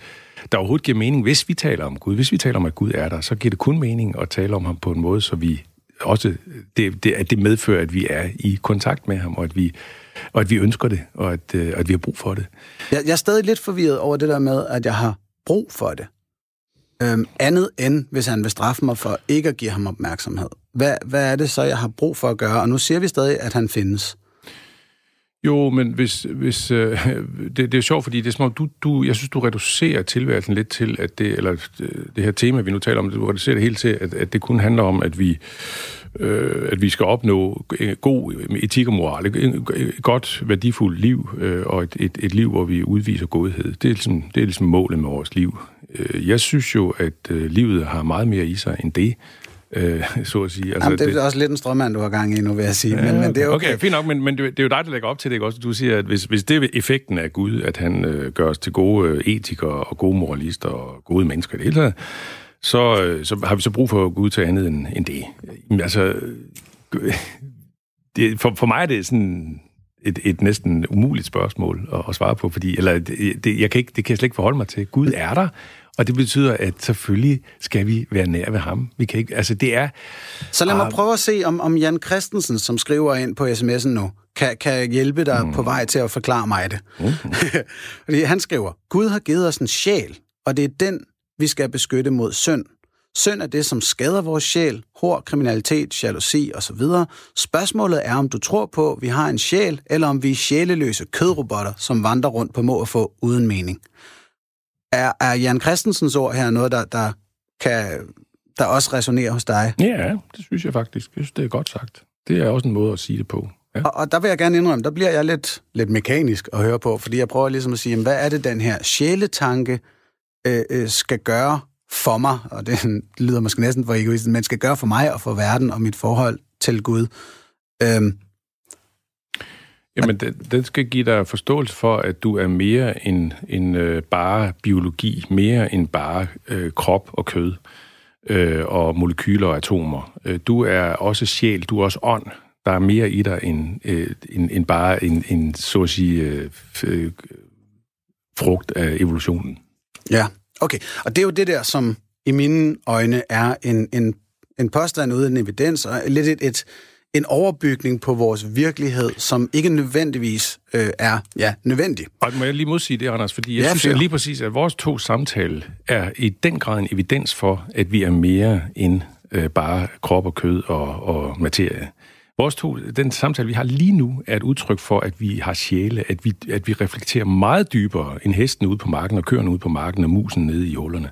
S3: der overhovedet giver mening, hvis vi taler om Gud. Hvis vi taler om, at Gud er der, så giver det kun mening at tale om ham på en måde, så vi også, det, det, at det medfører, at vi er i kontakt med ham, og at vi, og at vi ønsker det, og at, øh, at vi har brug for det.
S2: Jeg, jeg er stadig lidt forvirret over det der med, at jeg har brug for det. Øhm, andet end, hvis han vil straffe mig for ikke at give ham opmærksomhed. Hvad, hvad er det så, jeg har brug for at gøre? Og nu siger vi stadig, at han findes.
S3: Jo, men hvis, hvis øh, det, det er sjovt, fordi det er som om, du, du, jeg synes, du reducerer tilværelsen lidt til, at det, eller øh, det her tema, vi nu taler om, du reducerer det helt til, at, at det kun handler om, at vi, øh, at vi skal opnå god etik og moral, et, et godt, værdifuldt liv, øh, og et, et, et liv, hvor vi udviser godhed. Det er, ligesom, det er ligesom målet med vores liv. Øh, jeg synes jo, at øh, livet har meget mere i sig end det øh, så at sige.
S2: Altså, Jamen, det er det, også lidt en strømmand, du har gang i nu, vil jeg sige. Men, ja, men det er okay.
S3: okay, fint nok, men, men det, det er jo dig, der lægger op til det, ikke også? Du siger, at hvis, hvis det er effekten af Gud, at han øh, gør os til gode øh, etikere og gode moralister og gode mennesker i det hele taget, så, øh, så har vi så brug for Gud til andet end, end det. Men, altså, det, for, for mig er det sådan et, et næsten umuligt spørgsmål at, at svare på, fordi eller det, det, jeg kan ikke, det kan jeg slet ikke forholde mig til. Gud er der, og det betyder, at selvfølgelig skal vi være nær ved ham. Vi kan ikke, altså det er...
S2: Så lad mig uh, prøve at se, om, om Jan Christensen, som skriver ind på sms'en nu, kan, kan hjælpe dig mm. på vej til at forklare mig det. Mm. Han skriver, Gud har givet os en sjæl, og det er den, vi skal beskytte mod synd. Synd er det, som skader vores sjæl, hår, kriminalitet, jalousi osv. Spørgsmålet er, om du tror på, at vi har en sjæl, eller om vi er sjæleløse kødrobotter, som vandrer rundt på må og få uden mening. Er, er Jan Christensens ord her noget, der, der, kan, der også resonerer hos dig?
S3: Ja, det synes jeg faktisk. Jeg synes, det er godt sagt. Det er også en måde at sige det på. Ja.
S2: Og, og der vil jeg gerne indrømme, der bliver jeg lidt, lidt mekanisk at høre på, fordi jeg prøver ligesom at sige, jamen, hvad er det, den her sjæletanke øh, øh, skal gøre for mig, og det lyder måske næsten for egoistisk, men skal gøre for mig og for verden og mit forhold til Gud. Øhm,
S3: Jamen, den, den skal give dig forståelse for, at du er mere end, end øh, bare biologi, mere end bare øh, krop og kød øh, og molekyler og atomer. Øh, du er også sjæl, du er også ånd. Der er mere i dig end, øh, end, end bare en, en så at sige, øh, øh, frugt af evolutionen.
S2: Ja, okay. Og det er jo det der, som i mine øjne er en, en, en påstand uden evidens, og lidt et, et en overbygning på vores virkelighed, som ikke nødvendigvis øh, er ja, nødvendig.
S3: Og må jeg lige modsige det, Anders, fordi jeg ja, synes at lige præcis, at vores to samtale er i den grad en evidens for, at vi er mere end øh, bare krop og kød og, og materie. Vores to, den samtale, vi har lige nu, er et udtryk for, at vi har sjæle, at vi, at vi reflekterer meget dybere end hesten ude på marken og køerne ude på marken og musen nede i hullerne.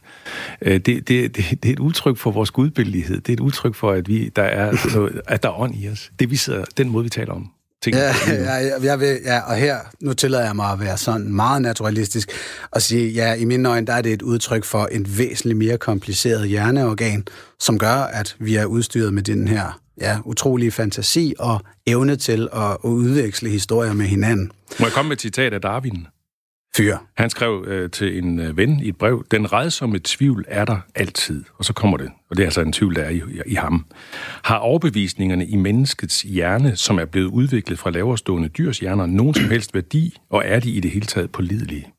S3: Øh, det, det, det, det er et udtryk for vores gudbillighed. Det er et udtryk for, at, vi, der er noget, at der er ånd i os. Det vi sidder, den måde, vi taler om. ting.
S2: Ja, ja, jeg vil, ja, og her, nu tillader jeg mig at være sådan meget naturalistisk og sige, ja, i mine øjne, der er det et udtryk for en væsentligt mere kompliceret hjerneorgan, som gør, at vi er udstyret med den her ja, utrolige fantasi og evne til at udveksle historier med hinanden.
S3: Må jeg komme med et citat af Darwin?
S2: Fyr.
S3: Han skrev øh, til en øh, ven i et brev, den redsomme tvivl er der altid. Og så kommer det, og det er altså en tvivl, der er i, i ham. Har overbevisningerne i menneskets hjerne, som er blevet udviklet fra laverstående dyrs hjerner, nogen som helst værdi, og er de i det hele taget pålidelige?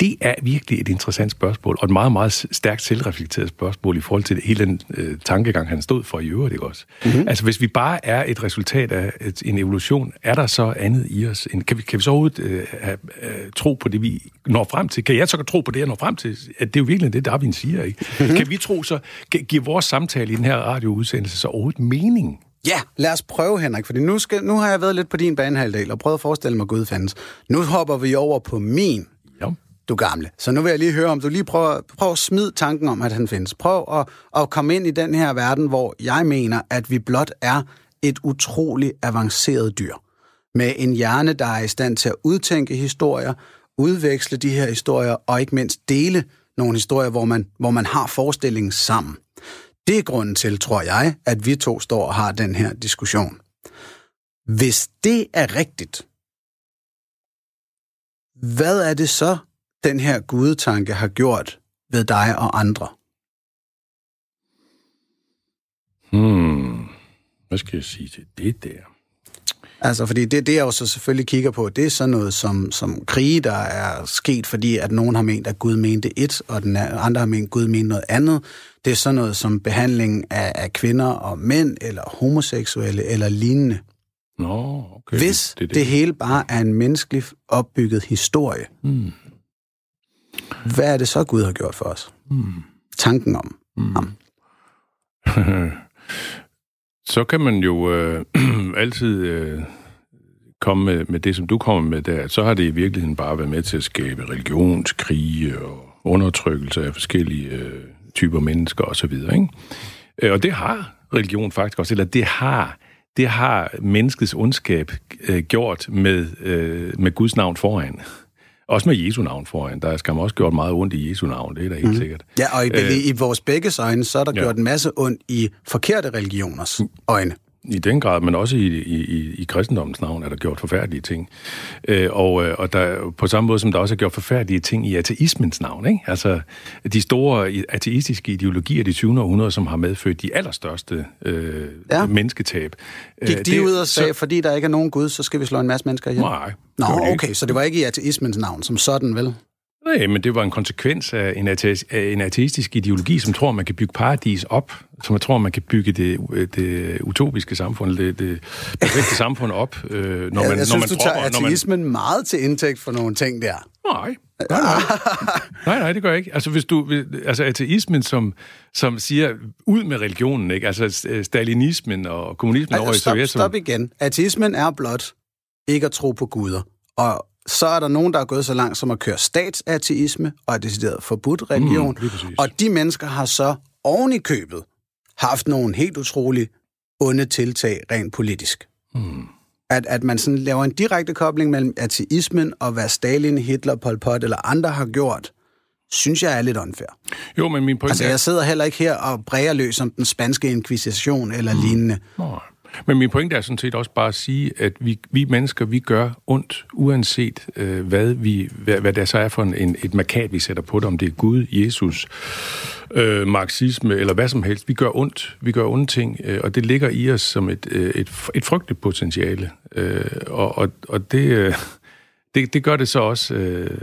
S3: Det er virkelig et interessant spørgsmål, og et meget, meget stærkt selvreflekteret spørgsmål i forhold til hele den øh, tankegang, han stod for i øvrigt, ikke også? Mm-hmm. Altså, hvis vi bare er et resultat af et, en evolution, er der så andet i os? End, kan, vi, kan vi så overhovedet øh, have, øh, tro på det, vi når frem til? Kan jeg så tro på det, jeg når frem til? At det er jo virkelig det, Darwin siger, ikke? Mm-hmm. Kan vi tro så, giver vores samtale i den her radioudsendelse så overhovedet mening?
S2: Ja, lad os prøve, Henrik, fordi nu, skal, nu har jeg været lidt på din banehalvdel og prøvet at forestille mig, Gud fandens. Nu hopper vi over på min du gamle. Så nu vil jeg lige høre, om du lige prøver, prøver at smide tanken om, at han findes. Prøv at, at komme ind i den her verden, hvor jeg mener, at vi blot er et utroligt avanceret dyr. Med en hjerne, der er i stand til at udtænke historier, udveksle de her historier, og ikke mindst dele nogle historier, hvor man, hvor man har forestillingen sammen. Det er grunden til, tror jeg, at vi to står og har den her diskussion. Hvis det er rigtigt, hvad er det så, den her gudetanke har gjort ved dig og andre?
S3: Hmm. Hvad skal jeg sige til det der?
S2: Altså, fordi det, det jeg jo så selvfølgelig kigger på, det er sådan noget som, som krige, der er sket, fordi at nogen har ment, at Gud mente et, og den andre har ment, at Gud mente noget andet. Det er sådan noget som behandling af, af kvinder og mænd, eller homoseksuelle, eller lignende.
S3: Nå, okay.
S2: Hvis det, det, det. det hele bare er en menneskelig opbygget historie, hmm. Hvad er det så, Gud har gjort for os? Mm. Tanken om mm. ham.
S3: så kan man jo øh, altid øh, komme med, med det, som du kommer med der. Så har det i virkeligheden bare været med til at skabe religionskrige og undertrykkelse af forskellige øh, typer mennesker osv. Ikke? Øh, og det har religion faktisk også, eller det har det har menneskets ondskab øh, gjort med, øh, med Guds navn foran. Også med Jesu navn foran. Der skal man også gjort meget ondt i Jesu navn, det er da helt mm. sikkert.
S2: Ja, og i, Æh, i vores begge øjne, så er der ja. gjort en masse ondt i forkerte religioners øjne.
S3: I den grad, men også i, i, i kristendommens navn er der gjort forfærdelige ting. Øh, og, øh, og der, på samme måde som der også er gjort forfærdelige ting i ateismens navn. Ikke? Altså de store ateistiske ideologier i det 20. århundrede, som har medført de allerstørste øh, ja. mennesketab.
S2: Gik de det, ud og sagde, så, fordi der ikke er nogen Gud, så skal vi slå en masse mennesker ihjel?
S3: Nej.
S2: Nå, okay, så det var ikke i ateismens navn som sådan, vel?
S3: Nej, men det var en konsekvens af en, ate- af en ateistisk ideologi, som tror, man kan bygge paradis op, som tror, man kan bygge det, det utopiske samfund, det, det perfekte samfund op, øh, når man,
S2: jeg, jeg synes,
S3: når man
S2: du tager ateismen man... meget til indtægt for nogle ting der.
S3: Nej. Nej, nej. nej, nej, det gør jeg ikke. Altså, hvis du, altså ateismen, som, som siger, ud med religionen, ikke? Altså, stalinismen og kommunismen altså, over i Sovjet.
S2: Stop igen. Ateismen er blot ikke at tro på guder. Og så er der nogen, der er gået så langt som at køre statsateisme og er decideret forbudt religion. Mm, og de mennesker har så oven i købet haft nogle helt utrolig onde tiltag rent politisk. Mm. At, at man sådan laver en direkte kobling mellem ateismen og hvad Stalin, Hitler, Pol Pot eller andre har gjort, synes jeg er lidt unfair.
S3: Jo, men min pointe
S2: Altså, jeg sidder heller ikke her og bræger løs om den spanske inkvisition eller mm. lignende.
S3: Nej. Men min pointe er sådan set også bare at sige, at vi, vi mennesker, vi gør ondt, uanset øh, hvad, vi, hvad, hvad der så er for en, et markat, vi sætter på det, om det er Gud, Jesus, øh, marxisme eller hvad som helst. Vi gør ondt, vi gør onde ting, øh, og det ligger i os som et, øh, et, et frygteligt potentiale. Øh, og, og, og det... Øh, det, det gør det så også... Øh,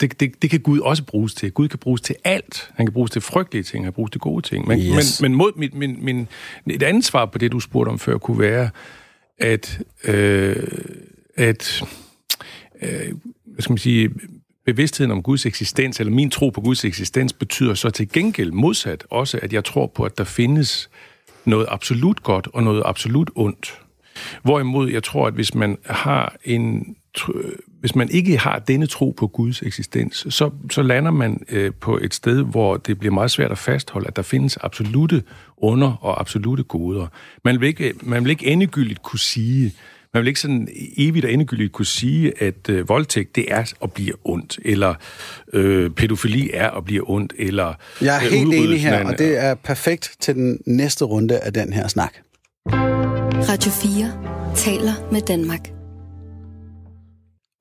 S3: det, det, det kan Gud også bruges til. Gud kan bruges til alt. Han kan bruges til frygtelige ting, han kan bruges til gode ting. Men, yes. men, men mod, min, min, min, et andet svar på det, du spurgte om før, kunne være, at, øh, at øh, hvad skal man sige, bevidstheden om Guds eksistens, eller min tro på Guds eksistens, betyder så til gengæld modsat også, at jeg tror på, at der findes noget absolut godt og noget absolut ondt. Hvorimod jeg tror, at hvis man har en hvis man ikke har denne tro på Guds eksistens, så, så lander man øh, på et sted, hvor det bliver meget svært at fastholde, at der findes absolute under og absolute goder. Man vil ikke, man vil ikke endegyldigt kunne sige, man vil ikke sådan evigt og endegyldigt kunne sige, at øh, voldtægt, det er at blive ondt, eller øh, pædofili er at blive ondt, eller...
S2: Jeg er helt enig her, og det er perfekt til den næste runde af den her snak.
S1: Radio 4 taler med Danmark.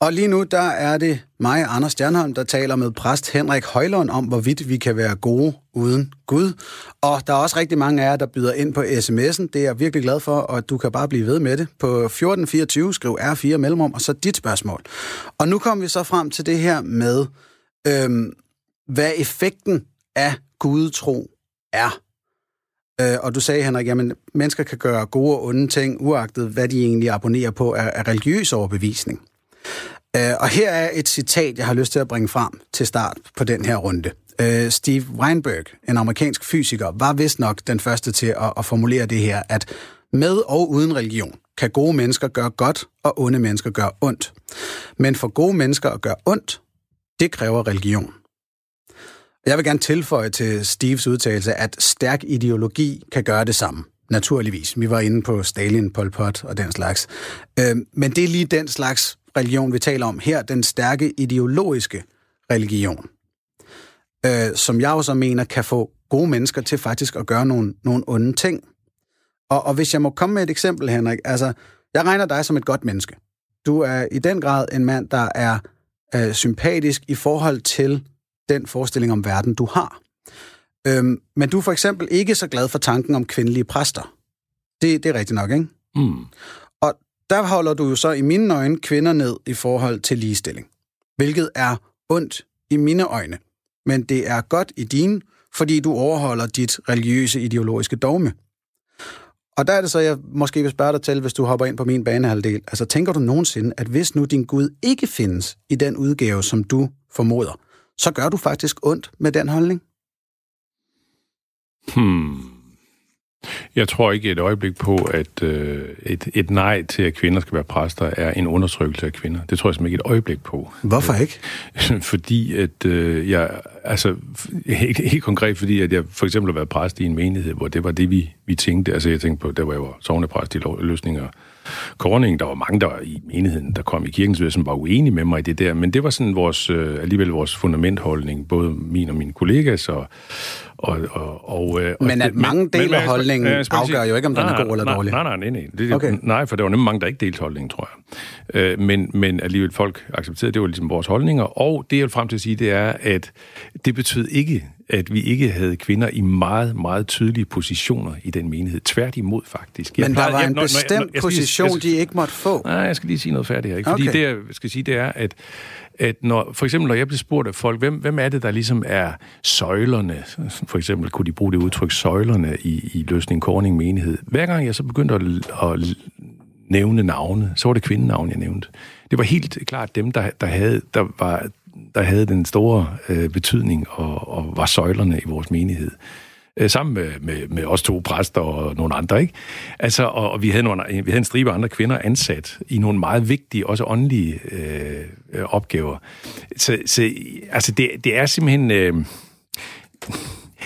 S2: Og lige nu, der er det mig, Anders Stjernholm, der taler med præst Henrik Højlund om, hvorvidt vi kan være gode uden Gud. Og der er også rigtig mange af jer, der byder ind på sms'en. Det er jeg virkelig glad for, og du kan bare blive ved med det. På 1424 skriv R4 mellemrum, og så dit spørgsmål. Og nu kommer vi så frem til det her med, øhm, hvad effekten af gudetro er. Øh, og du sagde, Henrik, at mennesker kan gøre gode og onde ting, uagtet hvad de egentlig abonnerer på af, af religiøs overbevisning. Øh, og her er et citat, jeg har lyst til at bringe frem til start på den her runde. Øh, Steve Weinberg, en amerikansk fysiker, var vist nok den første til at, at formulere det her, at med og uden religion kan gode mennesker gøre godt, og onde mennesker gøre ondt. Men for gode mennesker at gøre ondt, det kræver religion. Jeg vil gerne tilføje til Steves udtalelse, at stærk ideologi kan gøre det samme. Naturligvis. Vi var inde på Stalin, Pol Pot og den slags. Øh, men det er lige den slags religion, vi taler om her, den stærke ideologiske religion, øh, som jeg også mener kan få gode mennesker til faktisk at gøre nogle, nogle onde ting. Og, og hvis jeg må komme med et eksempel, Henrik, altså, jeg regner dig som et godt menneske. Du er i den grad en mand, der er øh, sympatisk i forhold til den forestilling om verden, du har. Øhm, men du er for eksempel ikke så glad for tanken om kvindelige præster. Det, det er rigtigt nok, ikke?
S3: Mm
S2: der holder du jo så i mine øjne kvinder ned i forhold til ligestilling. Hvilket er ondt i mine øjne. Men det er godt i dine, fordi du overholder dit religiøse ideologiske dogme. Og der er det så, jeg måske vil spørge dig til, hvis du hopper ind på min banehalvdel. Altså, tænker du nogensinde, at hvis nu din Gud ikke findes i den udgave, som du formoder, så gør du faktisk ondt med den holdning?
S3: Hmm. Jeg tror ikke et øjeblik på, at øh, et, et nej til, at kvinder skal være præster, er en undertrykkelse af kvinder. Det tror jeg simpelthen ikke et øjeblik på.
S2: Hvorfor ikke?
S3: fordi at øh, jeg, altså helt, helt konkret, fordi at jeg for eksempel har været præst i en menighed, hvor det var det, vi, vi tænkte. Altså jeg tænkte på, der var jeg var sovnepræst i løsninger Korning, der var mange, der i menigheden, der kom i kirkens som var uenige med mig i det der, men det var sådan vores, øh, alligevel vores fundamentholdning, både min og mine kollegas, og, og, og, og,
S2: øh, men at mange deler men, holdningen afgør jo ikke, om den nej, er god eller
S3: nej,
S2: dårlig.
S3: Nej, nej, nej. nej. Det, okay. nej, for der var nemlig mange, der ikke delte holdningen, tror jeg. Øh, men, men alligevel folk accepterede, det var ligesom vores holdninger. Og det, jeg vil frem til at sige, det er, at det betød ikke, at vi ikke havde kvinder i meget, meget tydelige positioner i den menighed. Tværtimod, faktisk.
S2: Jeg men der var en jeg, bestemt når, når, jeg, position, jeg, jeg, de ikke måtte få?
S3: Nej, jeg skal lige sige noget færdigt her. Ikke? Fordi okay. det, jeg skal sige, det er, at at når, for eksempel når jeg bliver spurgt af folk, hvem, hvem er det, der ligesom er søjlerne, for eksempel kunne de bruge det udtryk, søjlerne i, i løsning Korning menighed. Hver gang jeg så begyndte at, at nævne navne, så var det kvindenavn, jeg nævnte. Det var helt klart dem, der, der, havde, der, var, der havde den store øh, betydning og, og var søjlerne i vores menighed øh, sammen med, med, med os to præster og nogle andre, ikke? Altså, og, og vi, havde nogle, vi havde en stribe andre kvinder ansat i nogle meget vigtige, også åndelige øh, øh opgaver. Så, så altså, det, det er simpelthen... Øh,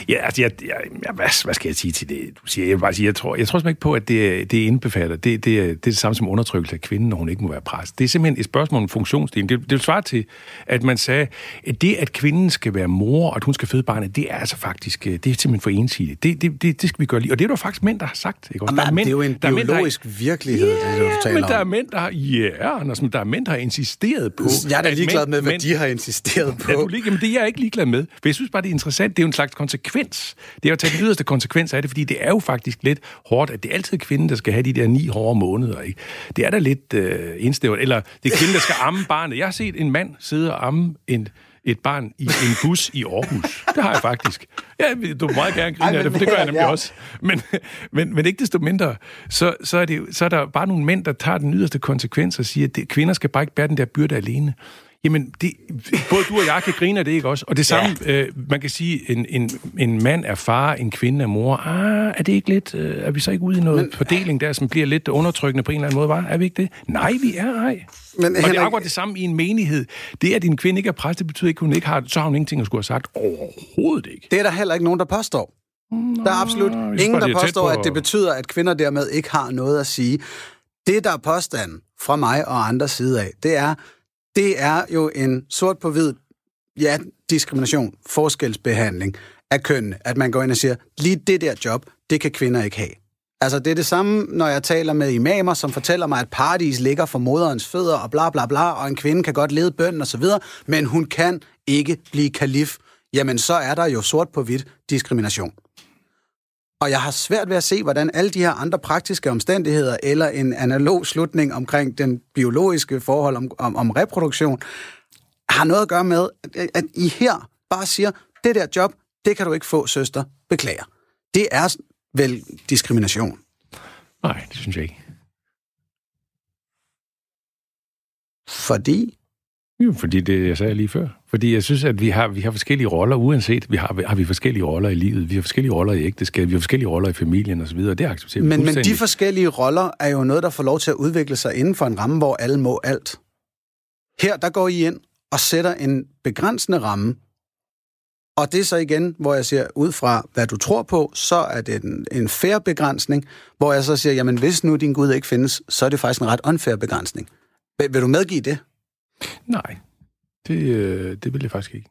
S3: Ja, altså, jeg, jeg, jeg, hvad, hvad skal jeg sige til det? Du siger, jeg vil bare sige, jeg tror, jeg tror simpelthen ikke på, at det, det indbefatter. Det, det, det er det samme som undertrykkelse af kvinden, når hun ikke må være præst. Det er simpelthen et spørgsmål om funktionsdelen. Det, det vil svare til, at man sagde, at det, at kvinden skal være mor, og at hun skal føde barnet, det er altså faktisk, det er simpelthen for ensidigt. Det, det, det, det skal vi gøre lige. Og det er der faktisk mænd, der har sagt. Ikke?
S2: der er mænd, det er jo en biologisk mænd, der, virkelighed, yeah, det, du taler
S3: men der er mænd, der har, ja, Anders, men der er mænd, der har insisteret på...
S2: Jeg er da ligeglad med, hvad mænd, de har insisteret på.
S3: Ja, du, jamen, det er jeg ikke ligeglad med. For jeg synes bare, det er interessant. Det er jo en slags konsekvens. Det er at tage den yderste konsekvens af det, fordi det er jo faktisk lidt hårdt, at det er altid kvinden, der skal have de der ni hårde måneder. Ikke? Det er da lidt øh, indstævret. Eller det er kvinden, der skal amme barnet. Jeg har set en mand sidde og amme en, et barn i en bus i Aarhus. Det har jeg faktisk. Ja, du må meget gerne grine af det, for det gør jeg nemlig ja. også. Men, men, men ikke desto mindre, så, så, er det, så er der bare nogle mænd, der tager den yderste konsekvens og siger, at det, kvinder skal bare ikke bære den der byrde alene. Jamen, det, både du og jeg kan grine af det, ikke også? Og det samme, ja. øh, man kan sige, en, en, en mand er far, en kvinde er mor. Ah, er det ikke lidt, øh, er vi så ikke ude i noget men, fordeling der, som bliver lidt undertrykkende på en eller anden måde, var? Er vi ikke det? Nej, vi er ej. Men, og Henrik... det er akkurat det samme i en menighed. Det, at din kvinde ikke er præst, det betyder ikke, at hun ikke har, så har hun ingenting at skulle have sagt. Overhovedet ikke.
S2: Det er der heller ikke nogen, der påstår. Nå, der er absolut ingen, der påstår, at det betyder, at kvinder dermed ikke har noget at sige. Det, der er påstanden fra mig og andre side af, det er, det er jo en sort på hvid, ja, diskrimination, forskelsbehandling af køn, at man går ind og siger, lige det der job, det kan kvinder ikke have. Altså, det er det samme, når jeg taler med imamer, som fortæller mig, at paradis ligger for moderens fødder og bla bla bla, og en kvinde kan godt lede bønden og så videre, men hun kan ikke blive kalif. Jamen, så er der jo sort på hvidt diskrimination. Og jeg har svært ved at se, hvordan alle de her andre praktiske omstændigheder, eller en analog slutning omkring den biologiske forhold om, om, om reproduktion, har noget at gøre med, at, at I her bare siger, det der job, det kan du ikke få, søster. Beklager. Det er vel diskrimination?
S3: Nej, det synes jeg ikke.
S2: Fordi?
S3: Jo, fordi det, jeg sagde lige før. Fordi jeg synes, at vi har, vi har forskellige roller, uanset vi har, har vi forskellige roller i livet. Vi har forskellige roller i ægteskab, vi har forskellige roller i familien osv., det accepterer
S2: men, men de forskellige roller er jo noget, der får lov til at udvikle sig inden for en ramme, hvor alle må alt. Her, der går I ind og sætter en begrænsende ramme, og det er så igen, hvor jeg siger, ud fra hvad du tror på, så er det en, en fair begrænsning, hvor jeg så siger, jamen hvis nu din Gud ikke findes, så er det faktisk en ret unfair begrænsning. Vil, vil du medgive det?
S3: Nej, det, øh, det vil jeg faktisk ikke.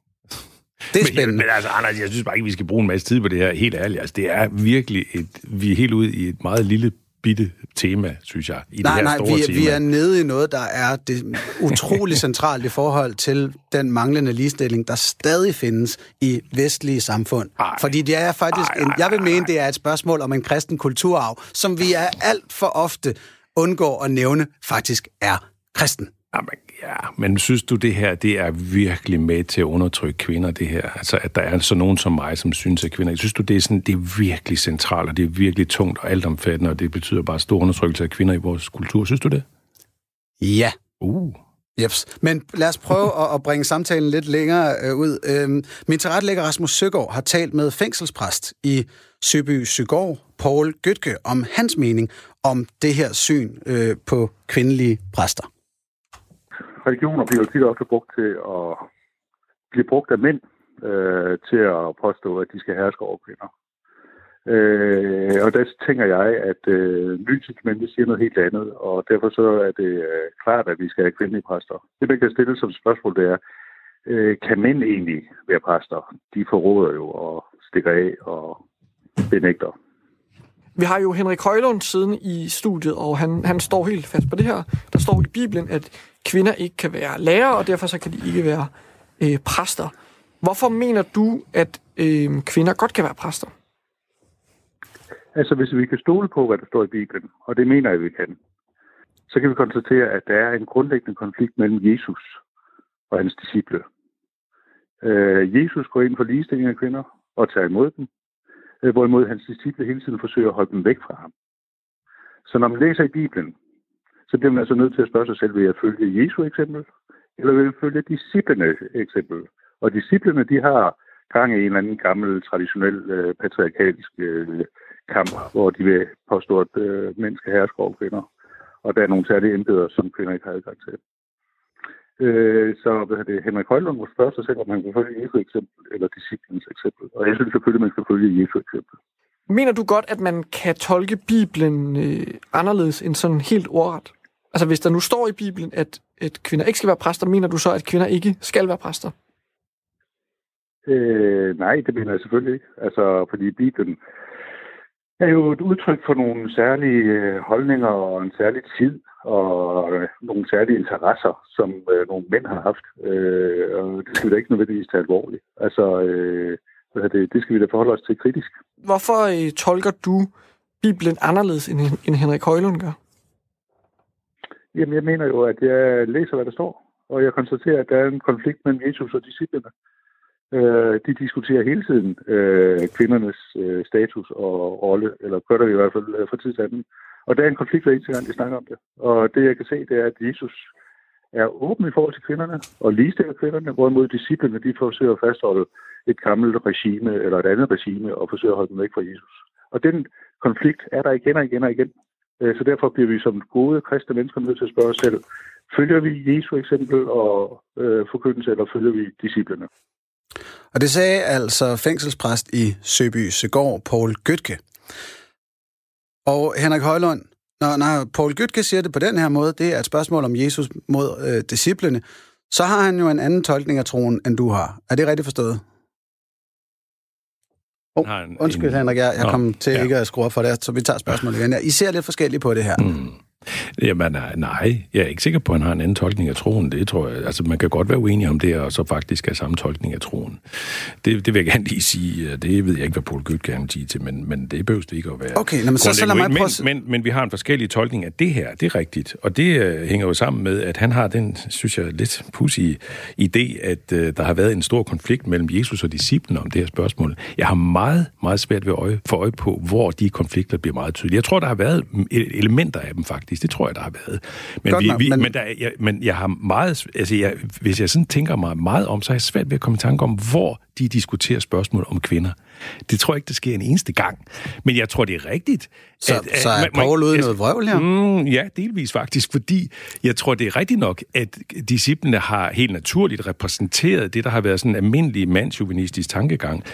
S2: Det er spændende. Men,
S3: men altså, Anders, jeg synes bare ikke, vi skal bruge en masse tid på det her, helt ærligt. Altså, det er virkelig et... Vi er helt ude i et meget lille bitte tema, synes jeg, i
S2: nej,
S3: det her
S2: nej,
S3: store
S2: vi,
S3: tema.
S2: vi er nede i noget, der er det utrolig centralt i forhold til den manglende ligestilling, der stadig findes i vestlige samfund. Ej, Fordi det er faktisk, ej, ej, en, jeg vil mene, det er et spørgsmål om en kristen kulturarv, som vi er alt for ofte undgår at nævne, faktisk er kristen.
S3: Jamen, ja, men synes du, det her det er virkelig med til at undertrykke kvinder, det her? Altså, at der er så nogen som mig, som synes, at kvinder... Synes du, det er, sådan, det er virkelig centralt, og det er virkelig tungt og altomfattende, og det betyder bare stor undertrykkelse af kvinder i vores kultur? Synes du det?
S2: Ja.
S3: Uh.
S2: Jeps. Men lad os prøve at, at bringe samtalen lidt længere øh, ud. Øhm, min tilrettelægger Rasmus Søgaard har talt med fængselspræst i Søby Søgaard, Paul Gøtke, om hans mening om det her syn øh, på kvindelige præster
S4: religioner bliver jo tit ofte brugt til at blive brugt af mænd øh, til at påstå, at de skal herske over kvinder. Øh, og der tænker jeg, at øh, nytestamentet siger noget helt andet, og derfor så er det øh, klart, at vi skal have kvindelige præster. Det, man kan stille som spørgsmål, det er, øh, kan mænd egentlig være præster? De forråder jo og stikker af og benægter.
S5: Vi har jo Henrik Højlund siden i studiet, og han, han står helt fast på det her. Der står i Bibelen, at kvinder ikke kan være lærere, og derfor så kan de ikke være øh, præster. Hvorfor mener du, at øh, kvinder godt kan være præster?
S4: Altså, hvis vi kan stole på, hvad der står i Bibelen, og det mener jeg, vi kan, så kan vi konstatere, at der er en grundlæggende konflikt mellem Jesus og hans disciple. Øh, Jesus går ind for ligestilling af kvinder og tager imod dem, Øh, hvorimod hans disciple hele tiden forsøger at holde dem væk fra ham. Så når man læser i Bibelen, så bliver man altså nødt til at spørge sig selv, vil jeg følge Jesu eksempel, eller vil jeg følge disciplenes eksempel? Og disciplene, de har gang i en eller anden gammel, traditionel, øh, patriarkalsk øh, kamp, hvor de vil påstå, at øh, mænd skal herske over kvinder. Og der er nogle særlige embeder, som kvinder ikke har adgang til. Øh, så hvad det, Henrik Højlund må spørge sig selv, om man kan følge Jesu eksempel, eller disciplens eksempel. Og jeg synes selvfølgelig, man skal følge Jesu eksempel.
S5: Mener du godt, at man kan tolke Bibelen øh, anderledes end sådan helt ordret? Altså hvis der nu står i Bibelen, at, at kvinder ikke skal være præster, mener du så, at kvinder ikke skal være præster?
S4: Øh, nej, det mener jeg selvfølgelig ikke. Altså, fordi Bibelen er jo et udtryk for nogle særlige øh, holdninger og en særlig tid og øh, nogle særlige interesser, som øh, nogle mænd har haft. Øh, og det skal vi da ikke nødvendigvis tage alvorligt. Altså, øh, det, det skal vi da forholde os til kritisk.
S5: Hvorfor øh, tolker du Bibelen anderledes, end, end Henrik Højlund gør?
S4: Jamen, jeg mener jo, at jeg læser, hvad der står, og jeg konstaterer, at der er en konflikt mellem Jesus og disciplene. Øh, de diskuterer hele tiden øh, kvindernes øh, status og rolle, eller gør det i hvert fald øh, for tid til anden. Og der er en konflikt hver eneste gang, de snakker om det. Og det, jeg kan se, det er, at Jesus er åben i forhold til kvinderne og ligestiller kvinderne, hvorimod disciplene de forsøger at fastholde et gammelt regime eller et andet regime og forsøger at holde dem væk fra Jesus. Og den konflikt er der igen og igen og igen. Øh, så derfor bliver vi som gode kristne mennesker nødt til at spørge os selv, følger vi Jesu eksempel og øh, forkyndelse, eller følger vi disciplene?
S2: Og det sagde altså fængselspræst i Søby Segård, Paul Gøtke. Og Henrik Højlund, når, når Paul Gytke siger det på den her måde, det er et spørgsmål om Jesus mod øh, disciplene, så har han jo en anden tolkning af troen, end du har. Er det rigtigt forstået? Oh, undskyld, en... Henrik, jeg, jeg kom til ja. ikke at skrue op for det, så vi tager spørgsmålet igen. I ser lidt forskelligt på det her. Mm.
S3: Jamen nej, jeg er ikke sikker på, at han har en anden tolkning af troen. Det tror jeg. Altså, man kan godt være uenig om det, og så faktisk have samme tolkning af troen. Det, det vil jeg gerne lige sige. Det ved jeg ikke, hvad Paul Gyt kan sige til, men, men det behøver det ikke at være.
S2: Okay, men så, så lad mig prøve...
S3: men, men, men vi har en forskellig tolkning af det her, det er rigtigt. Og det uh, hænger jo sammen med, at han har den, synes jeg, lidt pussy idé, at uh, der har været en stor konflikt mellem Jesus og disciplene om det her spørgsmål. Jeg har meget, meget svært ved øje, for øje på, hvor de konflikter bliver meget tydelige. Jeg tror, der har været elementer af dem faktisk faktisk. Det tror jeg, der har været. Men, vi, nok, vi, men... men, der, jeg, men jeg har meget... Altså, jeg, hvis jeg sådan tænker mig meget om, så er jeg svært ved at komme i tanke om, hvor de diskuterer spørgsmål om kvinder. Det tror jeg ikke, der sker en eneste gang. Men jeg tror, det er rigtigt.
S2: Så, at, så er Paul ude noget vrøvl her?
S3: Mm, ja, delvis faktisk, fordi jeg tror, det er rigtigt nok, at disciplene har helt naturligt repræsenteret det, der har været sådan en almindelig mandsjuvenistisk tankegang.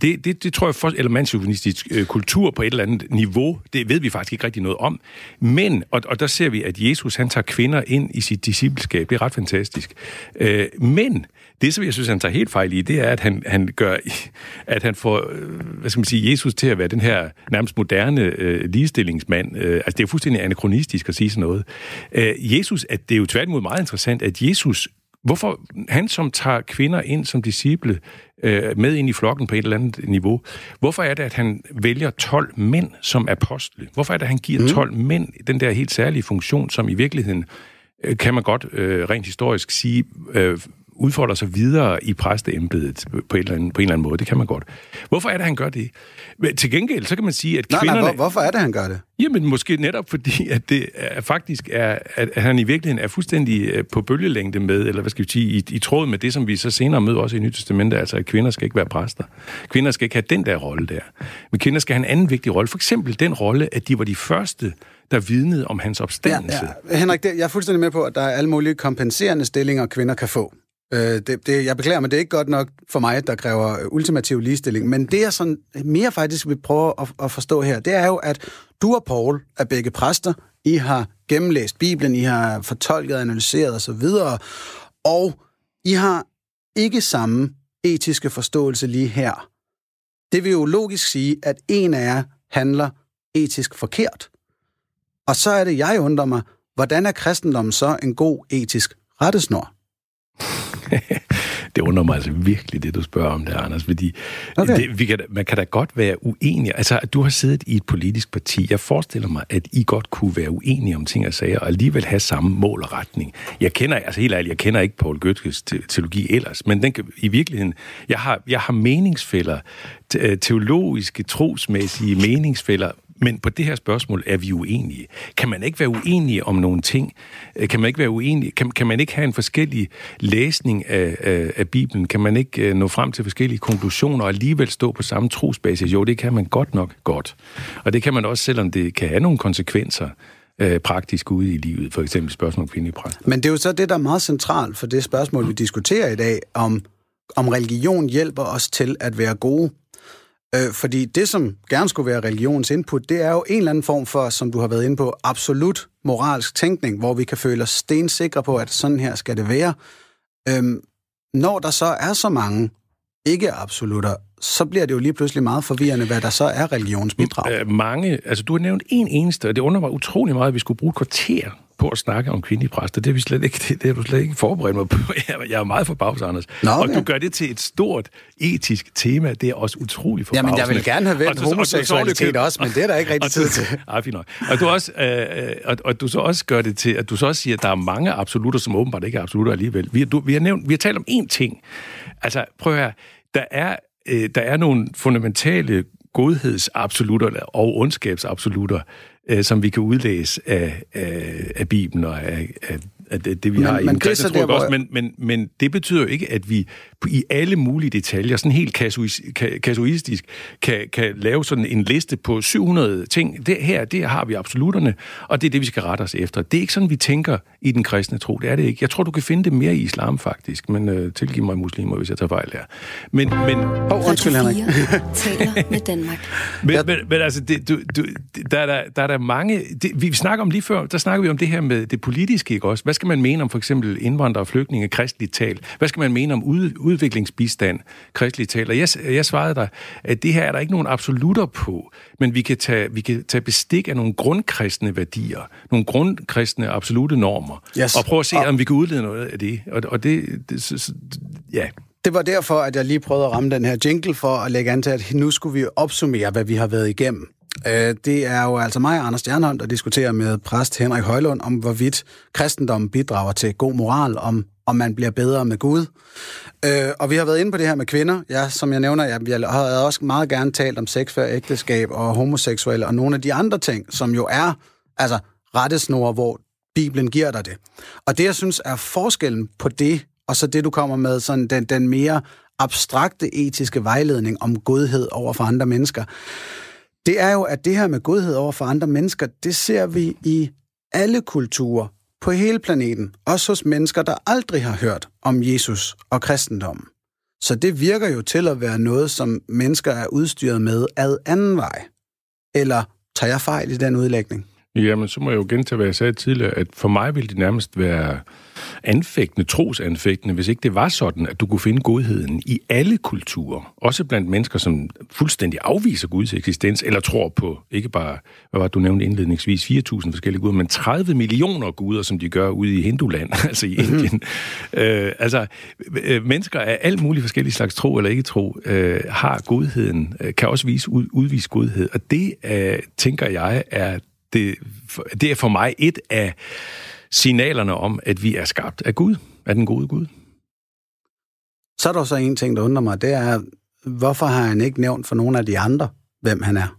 S3: Det, det, det tror jeg, for, eller mandsjuvenistisk øh, kultur på et eller andet niveau, det ved vi faktisk ikke rigtig noget om. Men, og, og der ser vi, at Jesus han tager kvinder ind i sit discipleskab. Det er ret fantastisk. Øh, men det, som jeg synes, han tager helt fejl i, det er, at han, han gør, at han får, øh, hvad skal man sige, Jesus til at være den her nærmest moderne øh, ligestillingsmand. Øh, altså, det er jo fuldstændig anachronistisk at sige sådan noget. Øh, Jesus, at det er jo tværtimod meget interessant, at Jesus Hvorfor han, som tager kvinder ind som disciple øh, med ind i flokken på et eller andet niveau, hvorfor er det, at han vælger 12 mænd som apostle? Hvorfor er det, at han giver 12 mm. mænd den der helt særlige funktion, som i virkeligheden, øh, kan man godt øh, rent historisk sige, øh, udfordrer sig videre i præsteembedet på, eller anden, på en eller anden måde. Det kan man godt. Hvorfor er det, han gør det? Men til gengæld, så kan man sige, at kvinderne...
S2: Nej, nej, hvorfor er det, han gør det?
S3: Jamen, måske netop fordi, at det er, faktisk er, at han i virkeligheden er fuldstændig øh, på bølgelængde med, eller hvad skal vi sige, i, i tråd med det, som vi så senere møder også i Nyt Testamentet, altså at kvinder skal ikke være præster. Kvinder skal ikke have den der rolle der. Men kvinder skal have en anden vigtig rolle. For eksempel den rolle, at de var de første, der vidnede om hans opstandelse. Ja,
S2: ja. Henrik, jeg er fuldstændig med på, at der er alle mulige kompenserende stillinger, kvinder kan få. Øh, det, det, jeg beklager, men det er ikke godt nok for mig, der kræver øh, ultimativ ligestilling. Men det, jeg sådan mere faktisk vil prøve at, at forstå her, det er jo, at du og Paul er begge præster. I har gennemlæst Bibelen, I har fortolket, analyseret osv., og I har ikke samme etiske forståelse lige her. Det vil jo logisk sige, at en af jer handler etisk forkert. Og så er det, jeg undrer mig, hvordan er kristendommen så en god etisk rettesnor?
S3: Det undrer mig altså virkelig, det du spørger om der, Anders, fordi okay. det, vi kan, man kan da godt være uenig. Altså, du har siddet i et politisk parti. Jeg forestiller mig, at I godt kunne være uenige om ting og sager, og alligevel have samme mål og retning. Jeg kender, altså helt ærligt, jeg kender ikke Paul Goethkes teologi ellers, men den kan, i virkeligheden, jeg har, jeg har meningsfælder, teologiske, trosmæssige meningsfælder, men på det her spørgsmål er vi uenige. Kan man ikke være uenige om nogle ting? Øh, kan man ikke være uenige? Kan, kan man ikke have en forskellig læsning af, af, af Bibelen? Kan man ikke uh, nå frem til forskellige konklusioner og alligevel stå på samme trosbasis? Jo, det kan man godt nok godt. Og det kan man også, selvom det kan have nogle konsekvenser øh, praktisk ude i livet, for eksempel spørgsmål om kvindelig præst.
S2: Men det er jo så det, der er meget centralt for det spørgsmål, vi diskuterer i dag, om, om religion hjælper os til at være gode Øh, fordi det, som gerne skulle være religionens input, det er jo en eller anden form for, som du har været inde på, absolut moralsk tænkning, hvor vi kan føle os stensikre på, at sådan her skal det være. Øhm, når der så er så mange ikke-absolutter, så bliver det jo lige pludselig meget forvirrende, hvad der så er religionsbidrag.
S3: bidrag. mange, altså du har nævnt en eneste, og det undrer mig utrolig meget, at vi skulle bruge et kvarter på at snakke om kvindelige præster. Det er, vi slet ikke, det, det er du slet ikke forberedt mig på. Jeg er meget forbavset, Anders. Nå. Og du gør det til et stort etisk tema. Det er også utrolig forbavsende.
S2: Jamen, jeg vil gerne have vendt homoseksualitet også, men det er der ikke rigtig tid til.
S3: Ej, fint nok. Og du, også, øh, og, og du så også gør det til, at du så også siger, at der er mange absolutter, som åbenbart ikke er absolutter alligevel. Vi, du, vi, har, nævnt, vi har talt om én ting. Altså, prøv at høre. Der er, øh, der er nogle fundamentale godhedsabsolutter og ondskabsabsolutter, øh, som vi kan udlæse af, af, af Bibelen og af, af at det, det vi
S2: Men-
S3: har i
S2: men
S3: den
S2: det er der,
S3: også? Men, men, men det betyder jo ikke, at vi i alle mulige detaljer, sådan helt kasuis, ka- kasuistisk, kan, kan lave sådan en liste på 700 ting. Det her, det har vi absoluterne, og det er det, vi skal rette os efter. Det er ikke sådan, vi tænker i den kristne tro. Det er det ikke. Jeg tror, du kan finde det mere i islam, faktisk. Men øh, tilgiv mig muslimer, hvis jeg tager fejl her. Men, men,
S2: oh, undskyld, Henrik.
S1: 4 taler med Danmark.
S3: men, men, men altså, det, du, du, der, er der, der er der mange... Det, vi snakker om lige før, der snakker vi om det her med det politiske, ikke også? Hvad skal man mene om for eksempel indvandrere og flygtninge, kristeligt talt? Hvad skal man mene om ud, udviklingsbistand, kristeligt talt? Og jeg, jeg svarede dig, at det her er der ikke nogen absolutter på, men vi kan tage, vi kan tage bestik af nogle grundkristne værdier, nogle grundkristne absolute normer,
S2: Yes.
S3: og prøve at se, om vi kan udlede noget af det. Og, og det, det så, ja,
S2: det var derfor, at jeg lige prøvede at ramme den her jingle for at lægge an til, at nu skulle vi opsummere, hvad vi har været igennem. Øh, det er jo altså mig og Anders Stjernholm, der diskuterer med præst Henrik Højlund om, hvorvidt kristendommen bidrager til god moral, om, om man bliver bedre med Gud. Øh, Og vi har været inde på det her med kvinder. Ja, som jeg nævner, jeg, jeg har også meget gerne talt om sex før ægteskab og homoseksuelle og nogle af de andre ting, som jo er altså rettesnore, hvor Bibelen giver dig det. Og det, jeg synes, er forskellen på det, og så det, du kommer med, sådan den, den mere abstrakte etiske vejledning om godhed over for andre mennesker, det er jo, at det her med godhed over for andre mennesker, det ser vi i alle kulturer på hele planeten, også hos mennesker, der aldrig har hørt om Jesus og kristendommen. Så det virker jo til at være noget, som mennesker er udstyret med ad anden vej. Eller tager jeg fejl i den udlægning?
S3: Jamen, så må jeg jo gentage, hvad jeg sagde tidligere, at for mig ville det nærmest være anfægtende, trosanfægtende, hvis ikke det var sådan, at du kunne finde godheden i alle kulturer. Også blandt mennesker, som fuldstændig afviser Guds eksistens, eller tror på, ikke bare, hvad var det, du nævnte indledningsvis, 4.000 forskellige guder, men 30 millioner guder, som de gør ude i Hinduland, altså i Indien. øh, altså, øh, mennesker af alt muligt forskellige slags tro eller ikke tro, øh, har godheden, øh, kan også vise, ud, udvise godhed, og det, øh, tænker jeg, er det, det er for mig et af signalerne om, at vi er skabt af Gud, af den gode Gud.
S2: Så er der så en ting, der undrer mig, det er, hvorfor har han ikke nævnt for nogle af de andre, hvem han er?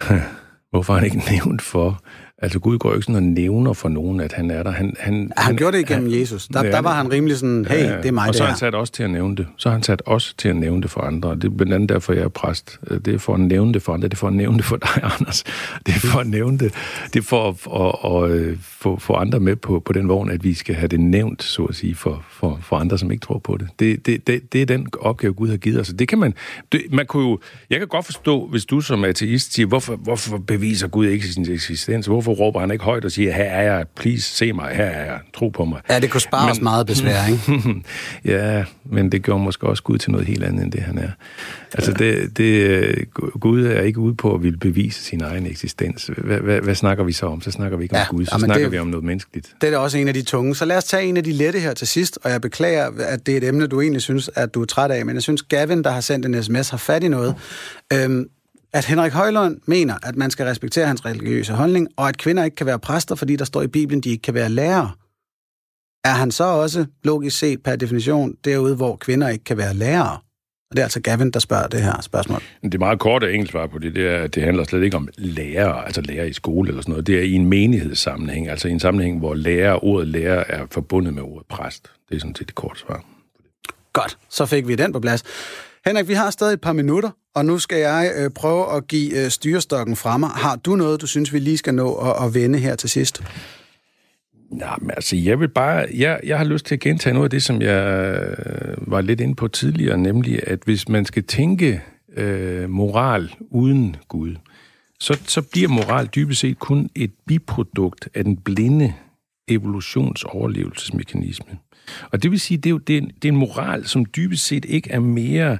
S3: Hvorfor har han ikke nævnt for... Altså, Gud går jo ikke sådan og nævner for nogen, at han er der. Han, han,
S2: Han gjorde det igennem Jesus. Der,
S3: Ja,
S2: der var han rimelig sådan, hey, det er mig,
S3: og så har han sat os til at nævne det. Så har han sat os til at nævne det for andre. Det er blandt andet derfor, jeg er præst. Det er for at nævne det for andre. Det er for at nævne det for dig, Anders. Det er for at nævne det. Det er for at, at, at, at få, få andre med på, på den vogn, at vi skal have det nævnt, så at sige, for, for, for andre, som ikke tror på det. Det, det, det. det er den opgave, Gud har givet os. Det kan man... Det, man kunne jo, jeg kan godt forstå, hvis du som ateist siger, hvorfor, hvorfor beviser Gud ikke sin eksistens? Hvorfor råber han ikke højt og siger, her er jeg, please, se mig, her er jeg, tro på mig.
S2: Ja, det kunne spare men... os meget besvær, ikke?
S3: ja, men det gjorde måske også Gud til noget helt andet, end det han er. Altså, det, det, Gud er ikke ude på at ville bevise sin egen eksistens. Hvad, hvad, hvad snakker vi så om? Så snakker vi ikke om
S2: Ja,
S3: Gud, så snakker
S2: det-
S3: vi om noget menneskeligt.
S2: Det er da også en af de tunge. Så lad os tage en af de lette her til sidst, og jeg beklager, at det er et emne, du egentlig synes, at du er træt af, men jeg synes, Gavin, der har sendt en sms, har fat i noget. Øhm, at Henrik Højlund mener, at man skal respektere hans religiøse holdning, og at kvinder ikke kan være præster, fordi der står i Bibelen, de ikke kan være lærere. Er han så også, logisk set per definition, derude, hvor kvinder ikke kan være lærere? Og det er altså Gavin, der spørger det her spørgsmål.
S3: Det meget korte engelsk svar på det, det er, at det handler slet ikke om lærer, altså lærer i skole eller sådan noget. Det er i en menighedssammenhæng, altså i en sammenhæng, hvor lærer, ordet lærer er forbundet med ordet præst. Det er sådan set det korte svar.
S2: Godt, så fik vi den på plads. Henrik, vi har stadig et par minutter, og nu skal jeg øh, prøve at give øh, styrestokken fra mig. Har du noget, du synes, vi lige skal nå at, at vende her til sidst?
S3: Nej, men altså, jeg vil bare... Jeg, jeg har lyst til at gentage noget af det, som jeg øh, var lidt inde på tidligere, nemlig, at hvis man skal tænke øh, moral uden Gud, så, så bliver moral dybest set kun et biprodukt af den blinde evolutionsoverlevelsesmekanisme. Og det vil sige, det er jo det er, en- det er en moral, som dybest set ikke er mere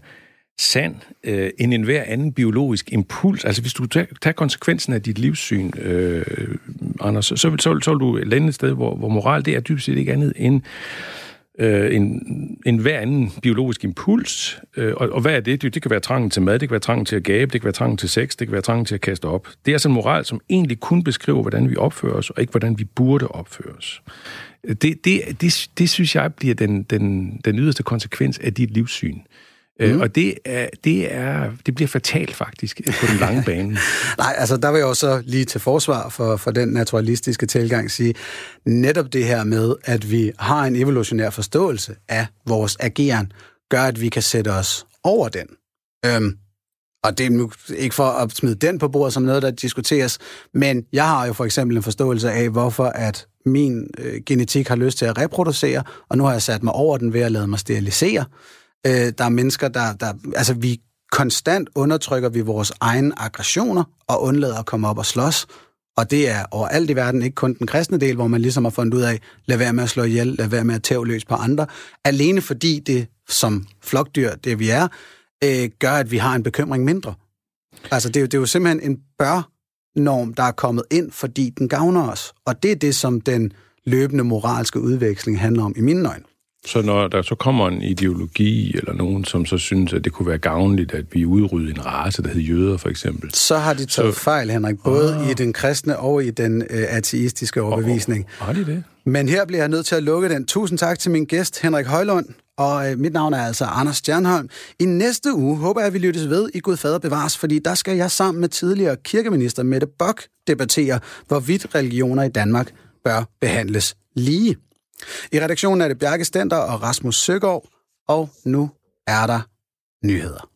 S3: sand øh, end enhver anden biologisk impuls. Altså hvis du tager, tager konsekvensen af dit livssyn, øh, Anders, så, så, vil, så, så vil du lande et sted, hvor, hvor moral det er dybest set ikke andet end øh, en, en hver anden biologisk impuls. Øh, og, og hvad er det? det? Det kan være trangen til mad, det kan være trangen til at gabe, det kan være trangen til sex, det kan være trangen til at kaste op. Det er altså en moral, som egentlig kun beskriver, hvordan vi opfører os, og ikke hvordan vi burde opføre os. Det, det, det, det synes jeg bliver den, den, den yderste konsekvens af dit livssyn. Mm. Og det, er, det, er, det bliver fatalt faktisk på den lange bane.
S2: Nej, altså der vil jeg også lige til forsvar for, for den naturalistiske tilgang sige, netop det her med, at vi har en evolutionær forståelse af vores ageren, gør, at vi kan sætte os over den. Øhm, og det er nu ikke for at smide den på bordet som noget, der diskuteres, men jeg har jo for eksempel en forståelse af, hvorfor at min øh, genetik har lyst til at reproducere, og nu har jeg sat mig over den ved at lade mig sterilisere. Øh, der er mennesker, der, der... Altså, vi konstant undertrykker vi vores egne aggressioner og undlader at komme op og slås. Og det er overalt i verden, ikke kun den kristne del, hvor man ligesom har fundet ud af, lad være med at slå ihjel, lad være med at tæve løs på andre. Alene fordi det, som flokdyr, det vi er, øh, gør, at vi har en bekymring mindre. Altså, det er, jo, det er jo simpelthen en bør-norm, der er kommet ind, fordi den gavner os. Og det er det, som den løbende moralske udveksling handler om i mine øjne.
S3: Så når der så kommer en ideologi, eller nogen, som så synes, at det kunne være gavnligt, at vi udrydde en race, der hedder jøder for eksempel.
S2: Så har de taget så... fejl, Henrik, både ah. i den kristne og i den øh, ateistiske overbevisning.
S3: Oh, har de det?
S2: Men her bliver jeg nødt til at lukke den. Tusind tak til min gæst, Henrik Højlund. Og øh, mit navn er altså Anders Stjernholm. I næste uge håber jeg, at vi lyttes ved i Gud Fader Bevares, fordi der skal jeg sammen med tidligere kirkeminister Mette Bock debattere, hvorvidt religioner i Danmark bør behandles lige. I redaktionen er det Bjarke Stenter og Rasmus Søgaard, og nu er der nyheder.